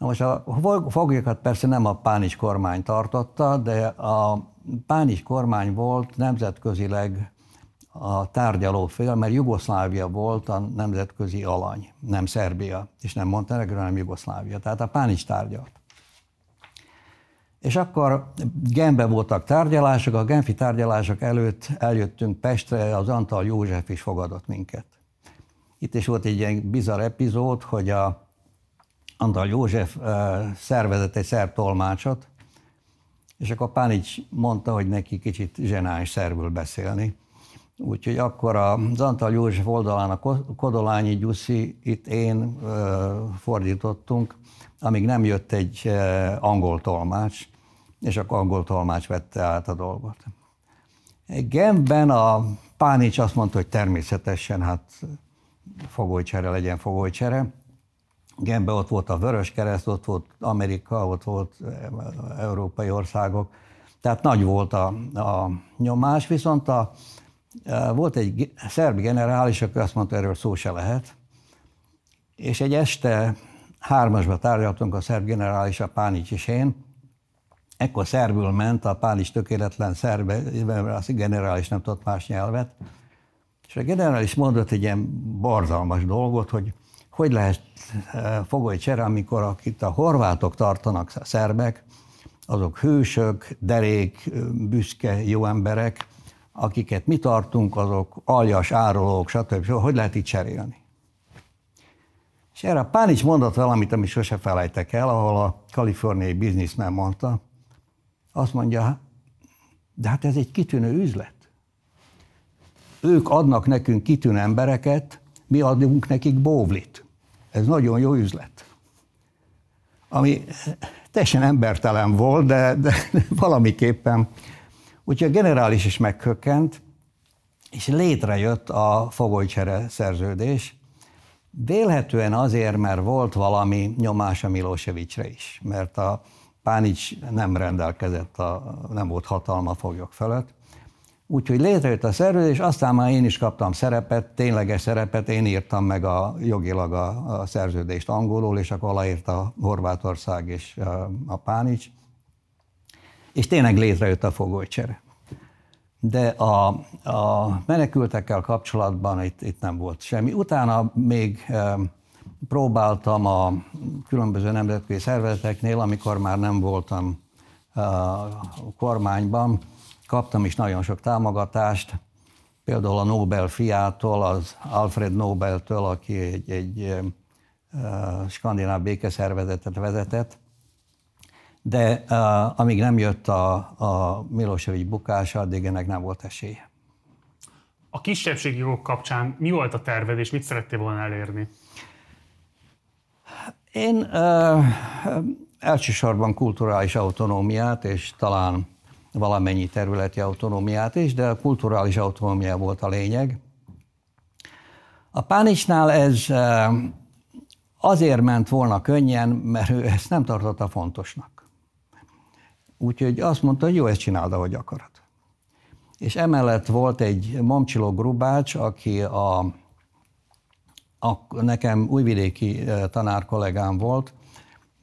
Na most a foglyokat persze nem a Pánis kormány tartotta, de a Pánis kormány volt nemzetközileg a tárgyaló fél, mert Jugoszlávia volt a nemzetközi alany, nem Szerbia, és nem Montenegro, hanem Jugoszlávia. Tehát a Pánis tárgyalt. És akkor Genbe voltak tárgyalások, a Genfi tárgyalások előtt eljöttünk Pestre, az Antal József is fogadott minket. Itt is volt egy ilyen bizarr epizód, hogy a Antal József szervezett egy szerb tolmácsot, és akkor Pánics mondta, hogy neki kicsit zsenáns szerbül beszélni. Úgyhogy akkor az Antal József oldalán a Kodolányi Gyuszi, itt én fordítottunk, amíg nem jött egy angol tolmács, és akkor angol tolmács vette át a dolgot. Genben a Pánics azt mondta, hogy természetesen hát fogolycsere legyen fogolycsere. Genben ott volt a Vörös Kereszt, ott volt Amerika, ott volt európai országok, tehát nagy volt a, a nyomás, viszont a, volt egy szerb generális, aki azt mondta, erről szó se lehet, és egy este hármasba tárgyaltunk a szerb generális, a Pánics és én, ekkor szerbül ment, a Pánics tökéletlen szerbe, a generális nem tudott más nyelvet, és a generális mondott egy ilyen barzalmas dolgot, hogy hogy lehet eh, fogoly csere, amikor akit a horvátok tartanak a szerbek, azok hősök, derék, büszke, jó emberek, akiket mi tartunk, azok aljas, árulók, stb. Hogy lehet itt cserélni? És erre Pánics mondott valamit, amit sose felejtek el, ahol a kaliforniai bizniszmen mondta, azt mondja, de hát ez egy kitűnő üzlet. Ők adnak nekünk kitűnő embereket, mi adunk nekik bóvlit. Ez nagyon jó üzlet. Ami teljesen embertelen volt, de, de valamiképpen. Úgyhogy a generális is meghökkent, és létrejött a fogolycsere szerződés, Vélhetően azért, mert volt valami nyomás a Milosevicsre is, mert a Pánics nem rendelkezett, a, nem volt hatalma foglyok fölött. Úgyhogy létrejött a szerződés, aztán már én is kaptam szerepet, tényleges szerepet, én írtam meg a jogilag a, a szerződést angolul, és akkor aláírta Horvátország és a, a Pánics, és tényleg létrejött a fogolycsere. De a, a menekültekkel kapcsolatban itt, itt nem volt semmi. Utána még próbáltam a különböző nemzetközi szervezeteknél, amikor már nem voltam a kormányban, kaptam is nagyon sok támogatást, például a Nobel fiától, az Alfred Nobeltől, aki egy, egy skandináv békeszervezetet vezetett, de uh, amíg nem jött a, a Milosevic bukása, addig ennek nem volt esélye. A kisebbségi jogok kapcsán mi volt a terved, és mit szerettél volna elérni? Én uh, elsősorban kulturális autonómiát, és talán valamennyi területi autonómiát is, de a kulturális autonómia volt a lényeg. A Pánicsnál ez azért ment volna könnyen, mert ő ezt nem tartotta fontosnak. Úgyhogy azt mondta, hogy jó, ezt csináld, ahogy akarod. És emellett volt egy Momcsiló Grubács, aki a, a, nekem újvidéki tanár kollégám volt,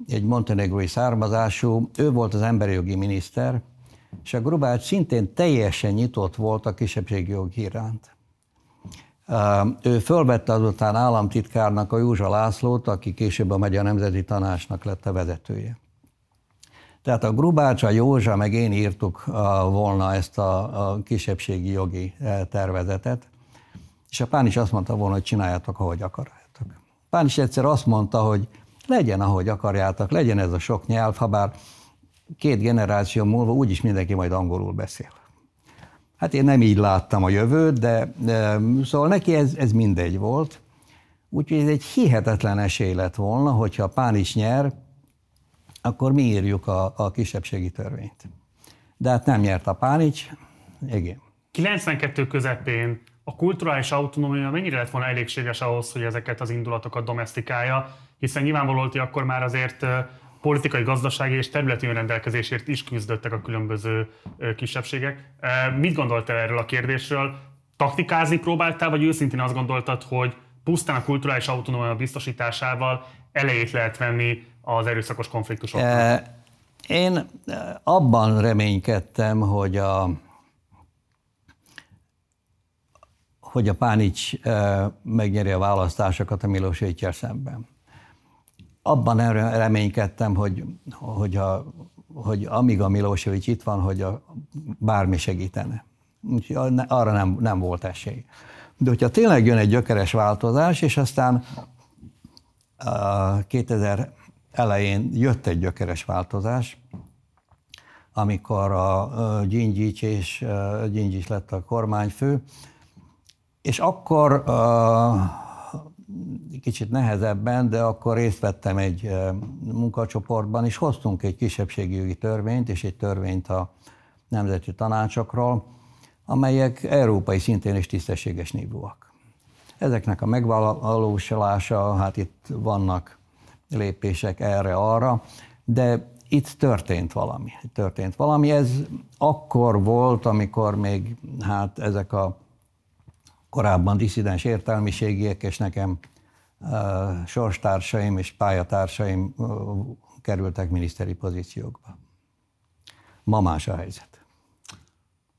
egy montenegrói származású, ő volt az emberi jogi miniszter, és a Grubács szintén teljesen nyitott volt a kisebbségi jog iránt. Ő fölvette azután államtitkárnak a Józsa Lászlót, aki később a Magyar Nemzeti Tanácsnak lett a vezetője. Tehát a Grubács, a Józsa, meg én írtuk volna ezt a, kisebbségi jogi tervezetet, és a Pán is azt mondta volna, hogy csináljátok, ahogy akarjátok. Pán is egyszer azt mondta, hogy legyen, ahogy akarjátok, legyen ez a sok nyelv, ha bár két generáció múlva úgyis mindenki majd angolul beszél. Hát én nem így láttam a jövőt, de, szóval neki ez, ez mindegy volt. Úgyhogy ez egy hihetetlen esély lett volna, hogyha Pán is nyer, akkor mi írjuk a, a kisebbségi törvényt. De hát nem nyert a Pánics, igen. 92 közepén a kulturális autonómia mennyire lett volna elégséges ahhoz, hogy ezeket az indulatokat domestikálja, hiszen nyilvánvaló, hogy akkor már azért politikai, gazdasági és területi önrendelkezésért is küzdöttek a különböző kisebbségek. Mit gondoltál erről a kérdésről? taktikázni próbáltál, vagy őszintén azt gondoltad, hogy pusztán a kulturális autonómia biztosításával elejét lehet venni az erőszakos konfliktusoknak? Én abban reménykedtem, hogy a, hogy a Pánics megnyeri a választásokat a Milosevic szemben. Abban reménykedtem, hogy, hogy, a, hogy amíg a Milosevic itt van, hogy a, bármi segítene. Úgyhogy arra nem, nem volt esély. De hogyha tényleg jön egy gyökeres változás, és aztán 2000 elején jött egy gyökeres változás, amikor a Gyingyics és Gyingyics lett a kormányfő, és akkor kicsit nehezebben, de akkor részt vettem egy munkacsoportban, és hoztunk egy kisebbségi törvényt, és egy törvényt a nemzeti tanácsokról, amelyek európai szintén is tisztességes nívóak. Ezeknek a megvalósulása, hát itt vannak lépések erre-arra, de itt történt valami. Történt valami. Ez akkor volt, amikor még hát ezek a korábban diszidens értelmiségiek, és nekem sorstársaim és pályatársaim kerültek miniszteri pozíciókba. Ma más a helyzet.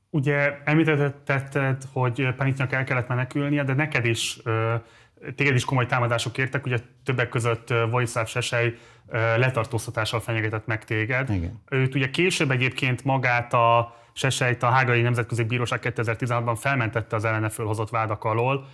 Ugye említetted, hogy Penitnak el kellett menekülnie, de neked is, téged is komoly támadások értek, ugye többek között Vojislav Sesej letartóztatással fenyegetett meg téged. Igen. Őt ugye később egyébként magát a Sesejt a Hágai Nemzetközi Bíróság 2016-ban felmentette az ellene fölhozott vádak alól.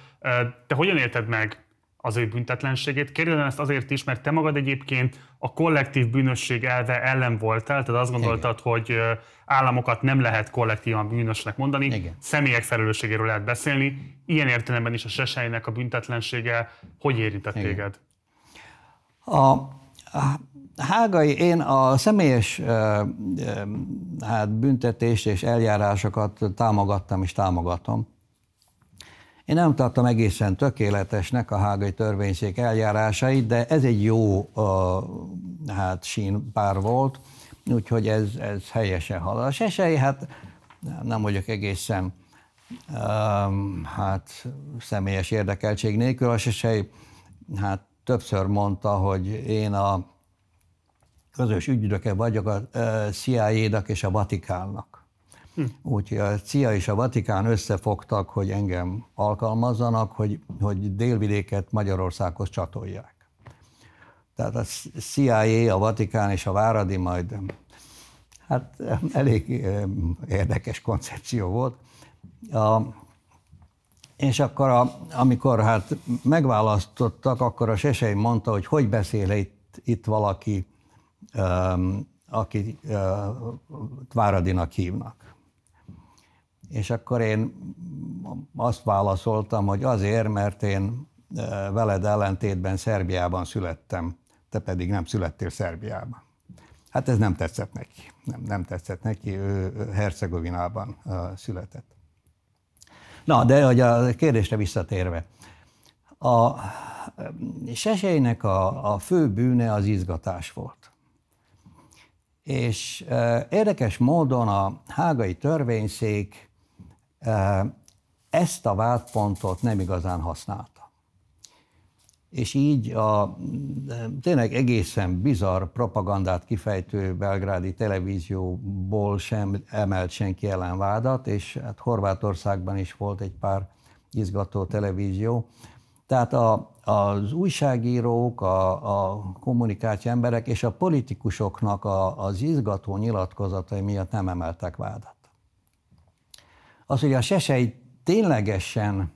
Te hogyan élted meg az ő büntetlenségét. Kérdezem ezt azért is, mert te magad egyébként a kollektív bűnösség elve ellen voltál, tehát azt gondoltad, Igen. hogy államokat nem lehet kollektívan bűnösnek mondani, Igen. személyek felelősségéről lehet beszélni. Ilyen értelemben is a seseinek a büntetlensége hogy érintett Igen. téged? A, a hágai, én a személyes hát, büntetés és eljárásokat támogattam és támogatom. Én nem tartom egészen tökéletesnek a hágai törvényszék eljárásait, de ez egy jó hát sínpár volt, úgyhogy ez, ez helyesen halad. A sesei, hát nem vagyok egészen hát személyes érdekeltség nélkül. A sesei hát többször mondta, hogy én a közös ügydöke vagyok a CIA-nak és a Vatikánnak. Hm. Úgyhogy a CIA és a Vatikán összefogtak, hogy engem alkalmazzanak, hogy, hogy délvidéket Magyarországhoz csatolják. Tehát a CIA, a Vatikán és a Váradi majd, hát elég érdekes koncepció volt. A, és akkor, a, amikor hát megválasztottak, akkor a Sesei mondta, hogy hogy beszél itt, itt valaki, um, aki uh, Váradinak hívnak. És akkor én azt válaszoltam, hogy azért, mert én e, veled ellentétben Szerbiában születtem, te pedig nem születtél Szerbiában. Hát ez nem tetszett neki. Nem, nem tetszett neki, ő Hercegovinában e, született. Na, de hogy a kérdésre visszatérve, a Seseinek a, a fő bűne az izgatás volt. És érdekes módon a hágai törvényszék ezt a vádpontot nem igazán használta. És így a tényleg egészen bizarr propagandát kifejtő belgrádi televízióból sem emelt senki ellen vádat, és hát Horvátországban is volt egy pár izgató televízió. Tehát a, az újságírók, a, a kommunikáció emberek és a politikusoknak a, az izgató nyilatkozatai miatt nem emeltek vádat. Az, hogy a Sesei ténylegesen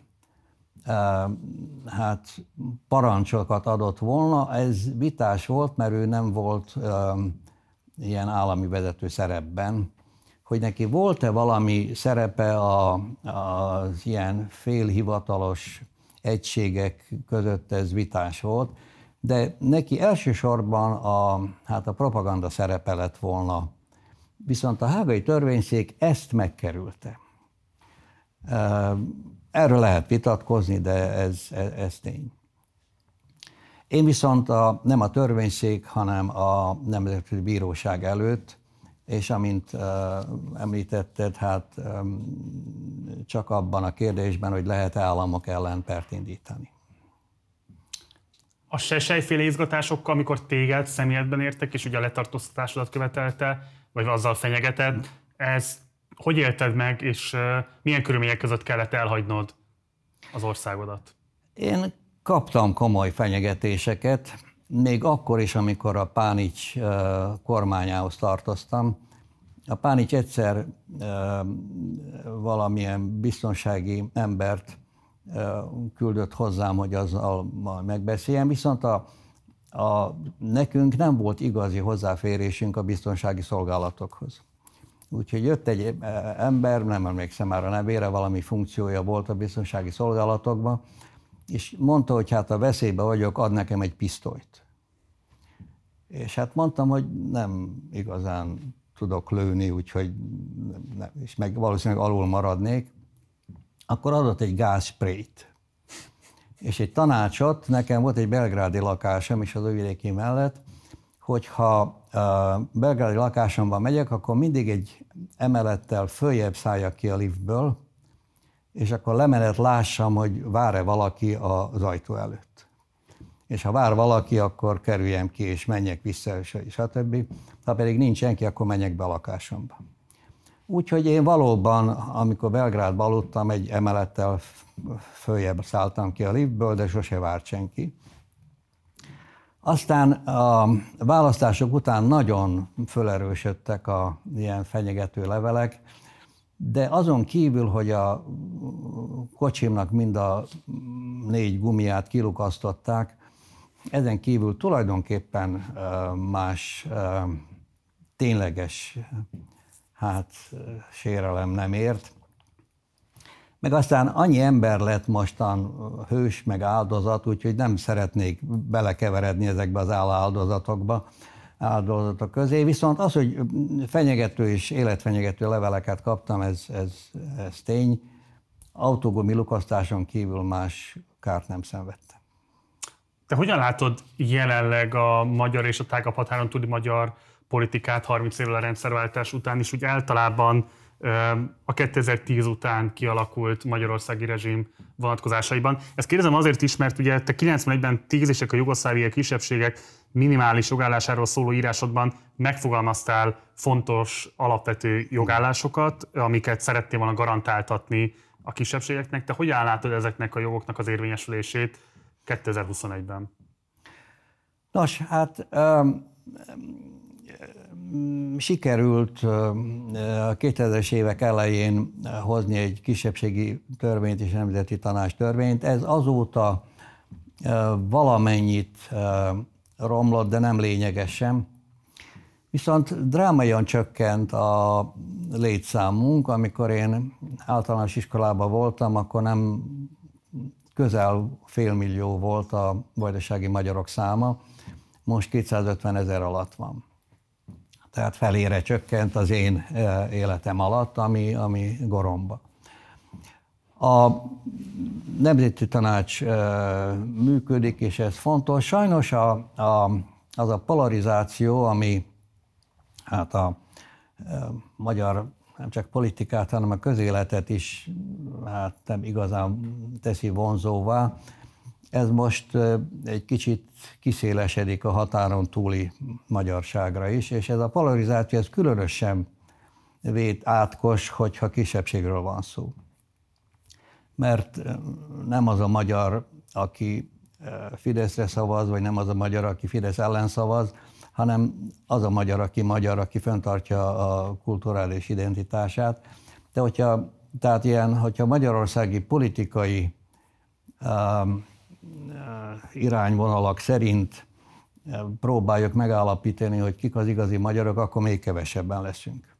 hát parancsokat adott volna, ez vitás volt, mert ő nem volt ilyen állami vezető szerepben, hogy neki volt-e valami szerepe a, az ilyen félhivatalos egységek között, ez vitás volt, de neki elsősorban a, hát a propaganda szerepe lett volna. Viszont a hágai törvényszék ezt megkerülte. Erről lehet vitatkozni, de ez, ez, ez tény. Én viszont a, nem a törvényszék, hanem a Nemzetközi Bíróság előtt, és amint uh, említetted, hát um, csak abban a kérdésben, hogy lehet államok ellen pert indítani. A sesejféle izgatásokkal, amikor téged személyedben értek, és ugye a letartóztatásodat követelte, vagy azzal fenyegeted, ez hogy élted meg, és milyen körülmények között kellett elhagynod az országodat? Én kaptam komoly fenyegetéseket, még akkor is, amikor a Pánics kormányához tartoztam. A Pánics egyszer valamilyen biztonsági embert küldött hozzám, hogy azzal megbeszéljem, viszont a, a, nekünk nem volt igazi hozzáférésünk a biztonsági szolgálatokhoz. Úgyhogy jött egy ember, nem emlékszem már a nevére, valami funkciója volt a biztonsági szolgálatokban, és mondta, hogy hát a veszélybe vagyok, ad nekem egy pisztolyt. És hát mondtam, hogy nem igazán tudok lőni, úgyhogy nem, és meg valószínűleg alul maradnék. Akkor adott egy gázsprayt. És egy tanácsot, nekem volt egy belgrádi lakásom is az ővidéki mellett, hogyha a belgrádi lakásomban megyek, akkor mindig egy emelettel följebb szálljak ki a liftből, és akkor lemenet lássam, hogy vár-e valaki az ajtó előtt. És ha vár valaki, akkor kerüljem ki, és menjek vissza, és stb. Ha pedig nincs senki, akkor menjek be a lakásomba. Úgyhogy én valóban, amikor Belgrádba aludtam, egy emelettel följebb szálltam ki a liftből, de sose várt senki. Aztán a választások után nagyon fölerősödtek a ilyen fenyegető levelek, de azon kívül, hogy a kocsimnak mind a négy gumiát kilukasztották, ezen kívül tulajdonképpen más tényleges hát, sérelem nem ért. Meg aztán annyi ember lett mostan hős, meg áldozat, úgyhogy nem szeretnék belekeveredni ezekbe az áldozatokba, áldozatok közé. Viszont az, hogy fenyegető és életfenyegető leveleket kaptam, ez, ez, ez tény. Autógumi lukasztáson kívül más kárt nem szenvedtem. Te hogyan látod jelenleg a magyar és a tágabb határon túli magyar politikát 30 évvel a rendszerváltás után is, úgy általában a 2010 után kialakult magyarországi rezsim vonatkozásaiban. Ezt kérdezem azért is, mert ugye te 91-ben tízések a jugoszláviai kisebbségek minimális jogállásáról szóló írásodban megfogalmaztál fontos alapvető jogállásokat, amiket szerettél volna garantáltatni a kisebbségeknek. Te hogyan látod ezeknek a jogoknak az érvényesülését 2021-ben? Nos, hát um, sikerült a 2000-es évek elején hozni egy kisebbségi törvényt és nemzeti tanács törvényt. Ez azóta valamennyit romlott, de nem lényegesen. Viszont drámaian csökkent a létszámunk. Amikor én általános iskolában voltam, akkor nem közel félmillió volt a vajdasági magyarok száma, most 250 ezer alatt van tehát felére csökkent az én életem alatt, ami, ami goromba. A Nemzeti Tanács működik, és ez fontos. Sajnos a, a, az a polarizáció, ami hát a, a magyar nem csak politikát, hanem a közéletet is hát nem igazán teszi vonzóvá, ez most egy kicsit kiszélesedik a határon túli magyarságra is, és ez a polarizáció ez különösen vét átkos, hogyha kisebbségről van szó. Mert nem az a magyar, aki Fideszre szavaz, vagy nem az a magyar, aki Fidesz ellen szavaz, hanem az a magyar, aki magyar, aki fenntartja a kulturális identitását. De hogyha, tehát ilyen, hogyha magyarországi politikai um, irányvonalak szerint próbáljuk megállapítani, hogy kik az igazi magyarok, akkor még kevesebben leszünk.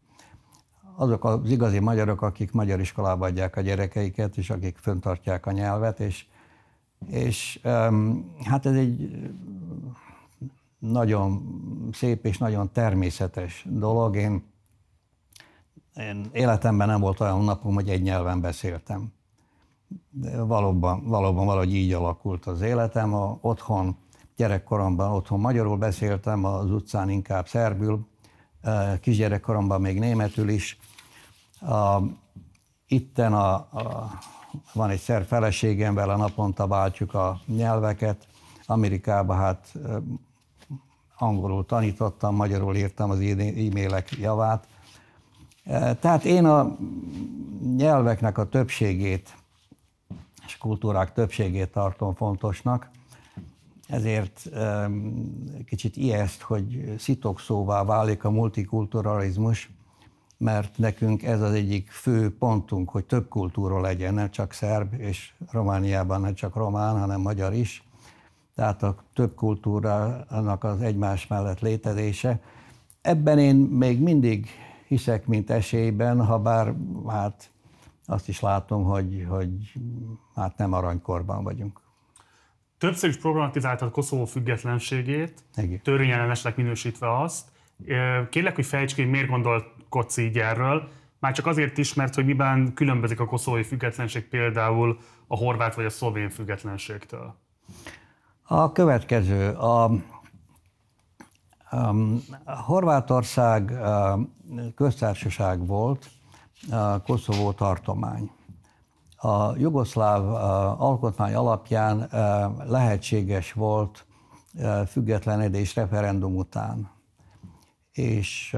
Azok az igazi magyarok, akik magyar iskolába adják a gyerekeiket, és akik föntartják a nyelvet, és, és hát ez egy nagyon szép és nagyon természetes dolog. Én, én életemben nem volt olyan napom, hogy egy nyelven beszéltem de valóban, valóban valahogy így alakult az életem. A, otthon, gyerekkoromban otthon magyarul beszéltem, az utcán inkább szerbül, kisgyerekkoromban még németül is. A, itten a, a, van egy szer feleségem, vele naponta váltjuk a nyelveket. Amerikában hát angolul tanítottam, magyarul írtam az e-mailek javát. Tehát én a nyelveknek a többségét és kultúrák többségét tartom fontosnak, ezért kicsit ijeszt, hogy szitokszóvá válik a multikulturalizmus, mert nekünk ez az egyik fő pontunk, hogy több kultúra legyen, nem csak szerb, és Romániában nem csak román, hanem magyar is. Tehát a több kultúrának az egymás mellett létezése. Ebben én még mindig hiszek, mint esélyben, ha bár hát azt is látom, hogy, hogy hát nem aranykorban vagyunk. Többször is problematizáltad Koszovó függetlenségét, törvényellenesnek minősítve azt. Kérlek, hogy fejtsd ki, hogy miért gondolkodsz így erről. Már csak azért is, mert hogy miben különbözik a koszovói függetlenség például a horvát vagy a szlovén függetlenségtől. A következő. A, a Horvátország köztársaság volt, a Koszovó tartomány. A jugoszláv alkotmány alapján lehetséges volt függetlenedés referendum után, és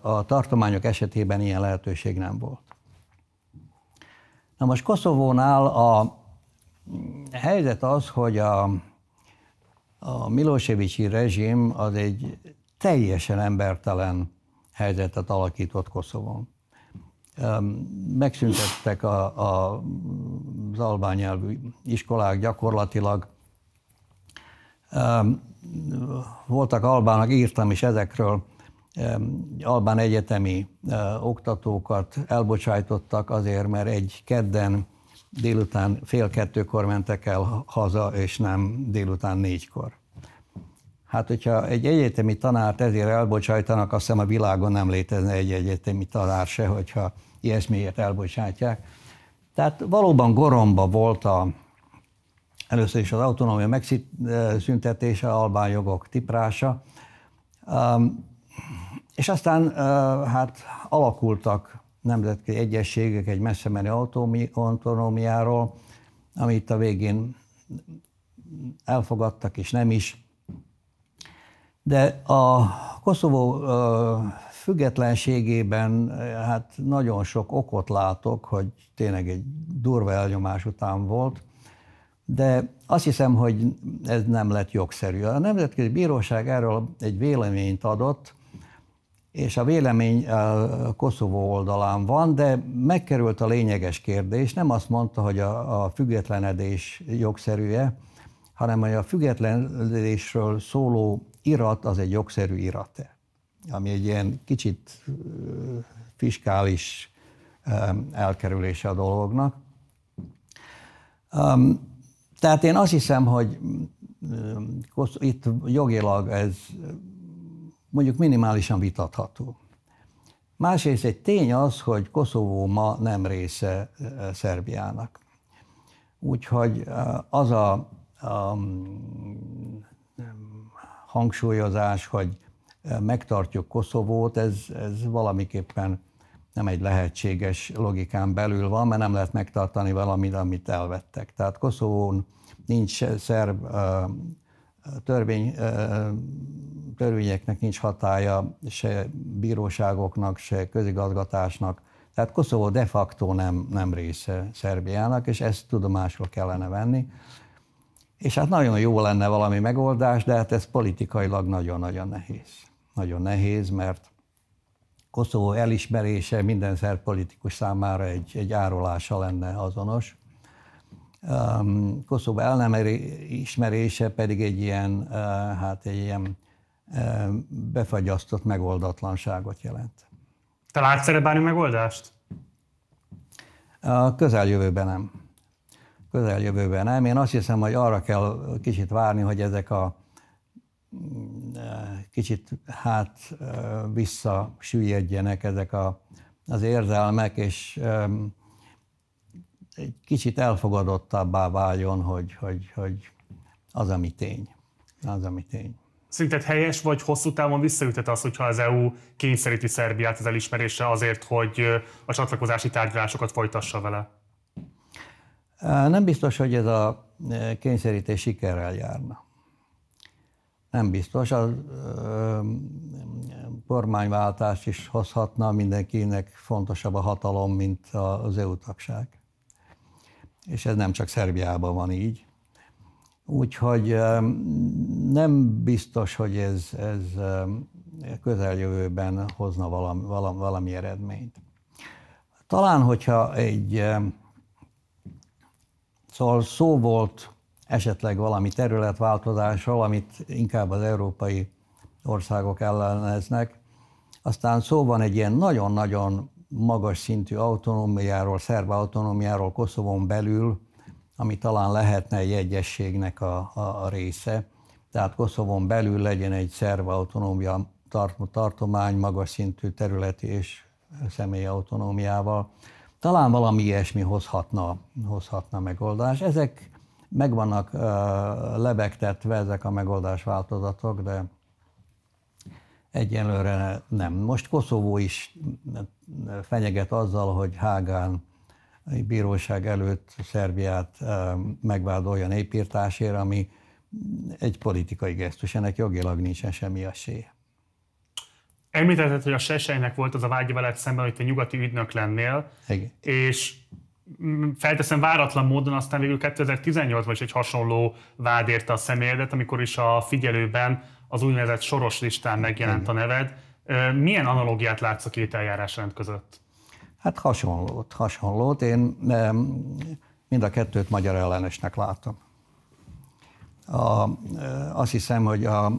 a tartományok esetében ilyen lehetőség nem volt. Na most Koszovónál a helyzet az, hogy a, a Milosevicsi rezsim az egy teljesen embertelen helyzetet alakított Koszovon megszüntettek a, a, az albán nyelvű iskolák gyakorlatilag. Voltak albának, írtam is ezekről, albán egyetemi oktatókat elbocsájtottak azért, mert egy kedden délután fél kettőkor mentek el haza, és nem délután négykor. Hát, hogyha egy egyetemi tanárt ezért elbocsájtanak, azt hiszem a világon nem létezne egy egyetemi tanár se, hogyha ilyesmiért elbocsátják. Tehát valóban goromba volt a, először is az autonómia megszüntetése, albán jogok tiprása, és aztán hát alakultak nemzetközi egyességek egy messze menő autonómiáról, amit a végén elfogadtak, és nem is. De a Koszovó függetlenségében hát nagyon sok okot látok, hogy tényleg egy durva elnyomás után volt, de azt hiszem, hogy ez nem lett jogszerű. A Nemzetközi Bíróság erről egy véleményt adott, és a vélemény a Koszovó oldalán van, de megkerült a lényeges kérdés. Nem azt mondta, hogy a, a függetlenedés jogszerűje, hanem hogy a függetlenedésről szóló irat az egy jogszerű irat-e, ami egy ilyen kicsit fiskális elkerülése a dolognak. Tehát én azt hiszem, hogy itt jogilag ez mondjuk minimálisan vitatható. Másrészt egy tény az, hogy Koszovó ma nem része Szerbiának. Úgyhogy az a, a hangsúlyozás, hogy megtartjuk Koszovót, ez, ez valamiképpen nem egy lehetséges logikán belül van, mert nem lehet megtartani valamit, amit elvettek. Tehát Koszovón nincs szerb törvény, törvényeknek nincs hatája, se bíróságoknak, se közigazgatásnak. Tehát Koszovó de facto nem, nem része Szerbiának, és ezt tudomásul kellene venni. És hát nagyon jó lenne valami megoldás, de hát ez politikailag nagyon-nagyon nehéz. Nagyon nehéz, mert Koszovó elismerése minden szerb politikus számára egy, egy árulása lenne azonos. Um, Koszovó el nem ismerése pedig egy ilyen, uh, hát egy ilyen uh, befagyasztott megoldatlanságot jelent. Te látsz erre bármi megoldást? A közeljövőben nem közeljövőben nem. Én azt hiszem, hogy arra kell kicsit várni, hogy ezek a mm, kicsit hát visszasüllyedjenek ezek a, az érzelmek, és egy kicsit elfogadottabbá váljon, hogy, hogy, hogy az, ami tény. Az, ami tény. Szerinted helyes vagy hosszú távon visszaüthet az, hogyha az EU kényszeríti Szerbiát az elismerésre azért, hogy a csatlakozási tárgyalásokat folytassa vele? Nem biztos, hogy ez a kényszerítés sikerrel járna. Nem biztos. A kormányváltás is hozhatna, mindenkinek fontosabb a hatalom, mint az EU tagság. És ez nem csak Szerbiában van így. Úgyhogy nem biztos, hogy ez, ez közeljövőben hozna valami, valami, valami eredményt. Talán, hogyha egy szóval szó volt esetleg valami területváltozásról, amit inkább az európai országok elleneznek, aztán szó van egy ilyen nagyon-nagyon magas szintű autonómiáról, szerb autonómiáról Koszovon belül, ami talán lehetne egy egyességnek a, a, a része. Tehát Koszovon belül legyen egy szerv autonómia tart, tartomány magas szintű területi és személyi autonómiával. Talán valami ilyesmi hozhatna, hozhatna megoldás. Ezek meg vannak uh, lebegtetve, ezek a megoldás változatok, de egyelőre nem. Most Koszovó is fenyeget azzal, hogy Hágán bíróság előtt Szerbiát megvádolja népírtásért, ami egy politikai gesztus, ennek jogilag nincsen semmi esélye. Említetted, hogy a Sesejnek volt az a vágya veled szemben, hogy te nyugati ügynök lennél, Igen. és felteszem váratlan módon, aztán végül 2018-ban is egy hasonló vád érte a személyedet, amikor is a figyelőben az úgynevezett soros listán megjelent a neved. Milyen analógiát látsz a két eljárásrend között? Hát hasonlót, hasonlót. Én mind a kettőt magyar ellenesnek látom. A, azt hiszem, hogy a,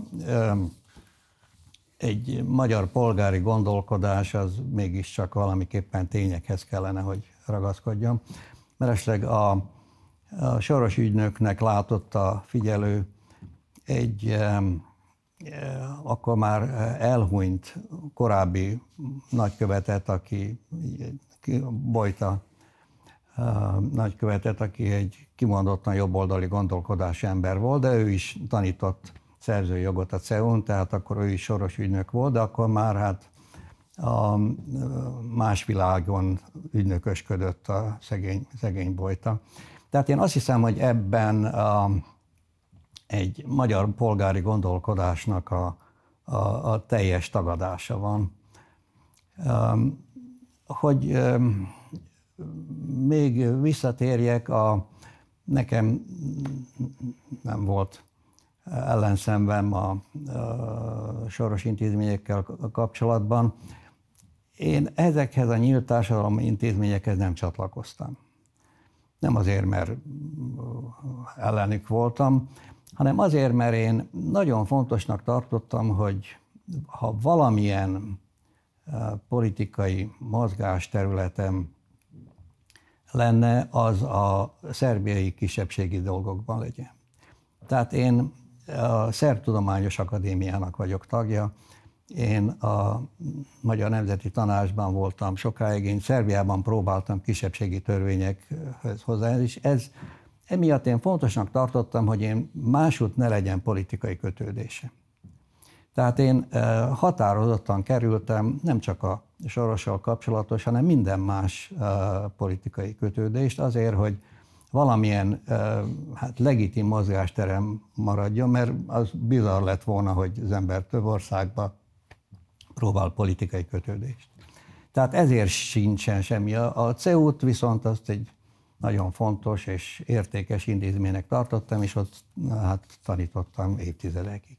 egy magyar polgári gondolkodás az mégiscsak valamiképpen tényekhez kellene, hogy ragaszkodjon. Mert esetleg a, a soros ügynöknek látott a figyelő egy akkor már elhunyt korábbi nagykövetet, aki Bojta nagykövetet, aki egy kimondottan jobboldali gondolkodású ember volt, de ő is tanított szerzői jogot a CEUN, tehát akkor ő is soros ügynök volt, de akkor már hát a más világon ügynökösködött a szegény, szegény Bojta. Tehát én azt hiszem, hogy ebben a, egy magyar polgári gondolkodásnak a, a, a teljes tagadása van. Hogy még visszatérjek, a, nekem nem volt ellenszemben a, a soros intézményekkel kapcsolatban. Én ezekhez a nyílt társadalmi intézményekhez nem csatlakoztam. Nem azért, mert ellenük voltam, hanem azért, mert én nagyon fontosnak tartottam, hogy ha valamilyen politikai mozgásterületem lenne, az a szerbiai kisebbségi dolgokban legyen. Tehát én a Szerb Tudományos Akadémiának vagyok tagja, én a Magyar Nemzeti Tanácsban voltam sokáig, én Szerbiában próbáltam kisebbségi törvényekhez hozzá, és ez emiatt én fontosnak tartottam, hogy én másút ne legyen politikai kötődése. Tehát én határozottan kerültem nem csak a sorossal kapcsolatos, hanem minden más politikai kötődést azért, hogy valamilyen hát legitim mozgásterem maradjon, mert az bizarr lett volna, hogy az ember több országba próbál politikai kötődést. Tehát ezért sincsen semmi. A CEU-t viszont azt egy nagyon fontos és értékes intézménynek tartottam, és ott hát tanítottam évtizedekig.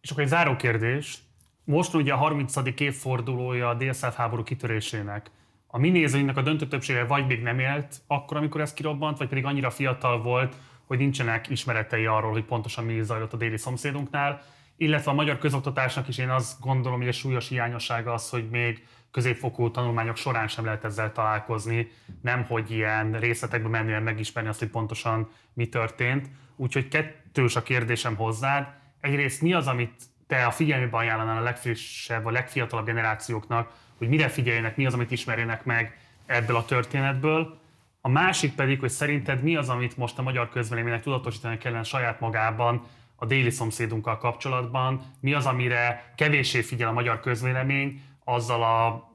És akkor egy záró kérdés. Most ugye a 30. évfordulója a délszláv háború kitörésének. A mi nézőinknek a döntő többsége vagy még nem élt akkor, amikor ez kirobbant, vagy pedig annyira fiatal volt, hogy nincsenek ismeretei arról, hogy pontosan mi zajlott a déli szomszédunknál, illetve a magyar közoktatásnak is én azt gondolom, hogy a súlyos hiányossága az, hogy még középfokú tanulmányok során sem lehet ezzel találkozni, nem hogy ilyen részletekbe menően megismerni azt, hogy pontosan mi történt. Úgyhogy kettős a kérdésem hozzád. Egyrészt mi az, amit te a figyelmébe ajánlanál a legfrissebb, vagy legfiatalabb generációknak, hogy mire figyeljenek, mi az, amit ismerjenek meg ebből a történetből. A másik pedig, hogy szerinted mi az, amit most a magyar közvéleménynek tudatosítani kellene saját magában, a déli szomszédunkkal kapcsolatban, mi az, amire kevéssé figyel a magyar közvélemény, azzal a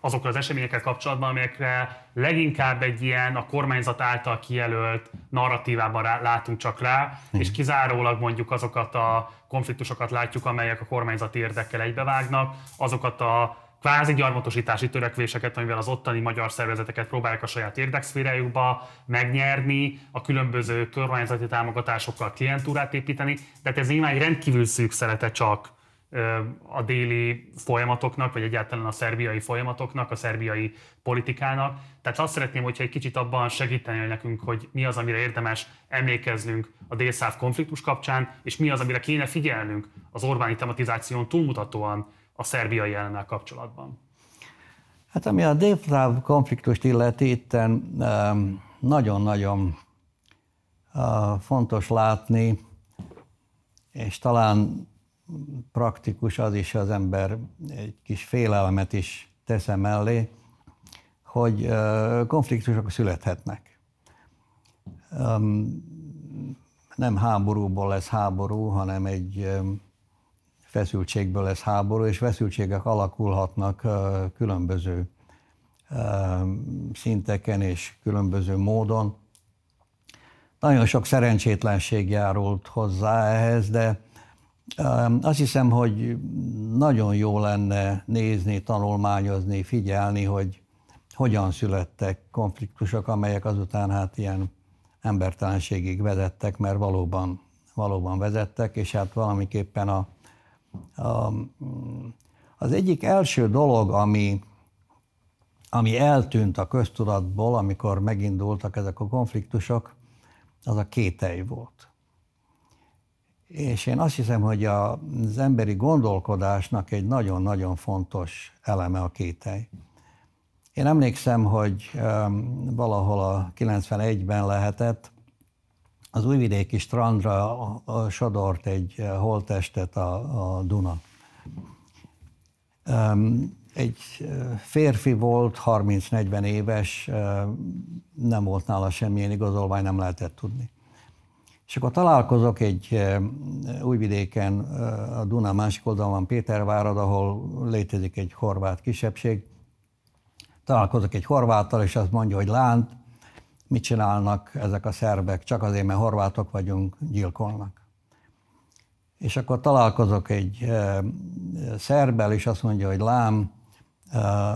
azokkal az eseményekkel kapcsolatban, amelyekre leginkább egy ilyen a kormányzat által kijelölt narratívában rá, látunk csak rá, mm. és kizárólag mondjuk azokat a konfliktusokat látjuk, amelyek a kormányzati érdekkel egybevágnak, azokat a kvázi gyarmatosítási törekvéseket, amivel az ottani magyar szervezeteket próbálják a saját érdekszférájukba megnyerni, a különböző kormányzati támogatásokkal klientúrát építeni, de ez nyilván egy rendkívül szűk szerete csak a déli folyamatoknak, vagy egyáltalán a szerbiai folyamatoknak, a szerbiai politikának. Tehát azt szeretném, hogyha egy kicsit abban segíteni nekünk, hogy mi az, amire érdemes emlékeznünk a délszáv konfliktus kapcsán, és mi az, amire kéne figyelnünk az Orbáni tematizáción túlmutatóan a szerbiai elemmel kapcsolatban. Hát ami a délszáv konfliktust illeti, itt nagyon-nagyon fontos látni, és talán praktikus az is az ember egy kis félelmet is teszem mellé, hogy konfliktusok születhetnek. Nem háborúból lesz háború, hanem egy feszültségből lesz háború, és feszültségek alakulhatnak különböző szinteken és különböző módon. Nagyon sok szerencsétlenség járult hozzá ehhez, de azt hiszem, hogy nagyon jó lenne nézni, tanulmányozni, figyelni, hogy hogyan születtek konfliktusok, amelyek azután hát ilyen embertelenségig vezettek, mert valóban, valóban vezettek, és hát valamiképpen a, a, az egyik első dolog, ami, ami eltűnt a köztudatból, amikor megindultak ezek a konfliktusok, az a kételj volt. És én azt hiszem, hogy az emberi gondolkodásnak egy nagyon-nagyon fontos eleme a kételj. Én emlékszem, hogy valahol a 91-ben lehetett, az újvidéki strandra sodort egy holttestet a, a Duna. Egy férfi volt, 30-40 éves, nem volt nála semmilyen igazolvány, nem lehetett tudni. És akkor találkozok egy újvidéken, a Duna másik oldalon van Pétervárad, ahol létezik egy horvát kisebbség. Találkozok egy horváttal, és azt mondja, hogy lánt, mit csinálnak ezek a szerbek, csak azért, mert horvátok vagyunk, gyilkolnak. És akkor találkozok egy szerbel, és azt mondja, hogy lám,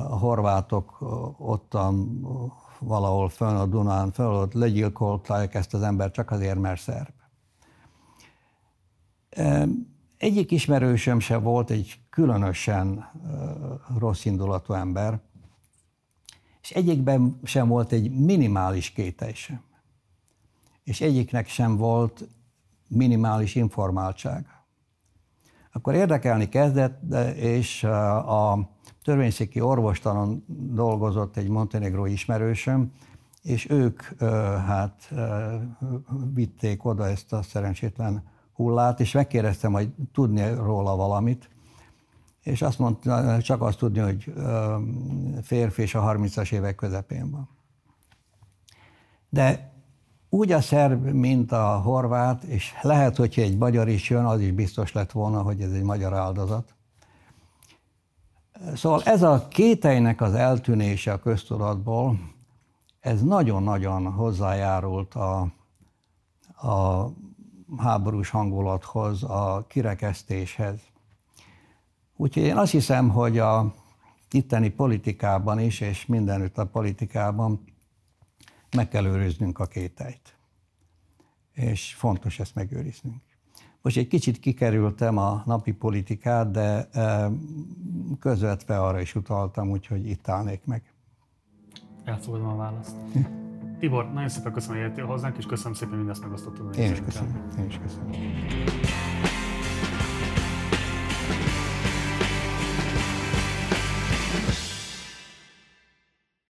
a horvátok ottan valahol fönn a Dunán, föl ott legyilkolták ezt az ember csak azért, mert szerb. Egyik ismerősöm se volt egy különösen rossz indulatú ember, és egyikben sem volt egy minimális kételj sem. És egyiknek sem volt minimális informáltság. Akkor érdekelni kezdett, és a törvényszéki orvostanon dolgozott egy montenegrói ismerősöm, és ők hát vitték oda ezt a szerencsétlen hullát, és megkérdeztem, hogy tudni róla valamit, és azt mondta, csak azt tudni, hogy férfi és a 30-as évek közepén van. De úgy a szerb, mint a horvát, és lehet, hogyha egy magyar is jön, az is biztos lett volna, hogy ez egy magyar áldozat. Szóval ez a kételynek az eltűnése a köztudatból, ez nagyon-nagyon hozzájárult a, a háborús hangulathoz, a kirekesztéshez. Úgyhogy én azt hiszem, hogy a itteni politikában is, és mindenütt a politikában meg kell őriznünk a kételyt. És fontos ezt megőriznünk. Most egy kicsit kikerültem a napi politikát, de közvetve arra is utaltam, úgyhogy itt állnék meg. Elfogadom a választ. Tibor, nagyon szépen köszönöm, hogy jöttél hozzánk, és köszönöm szépen, hogy mindezt megosztottad. Én is köszönöm. Én is köszönöm.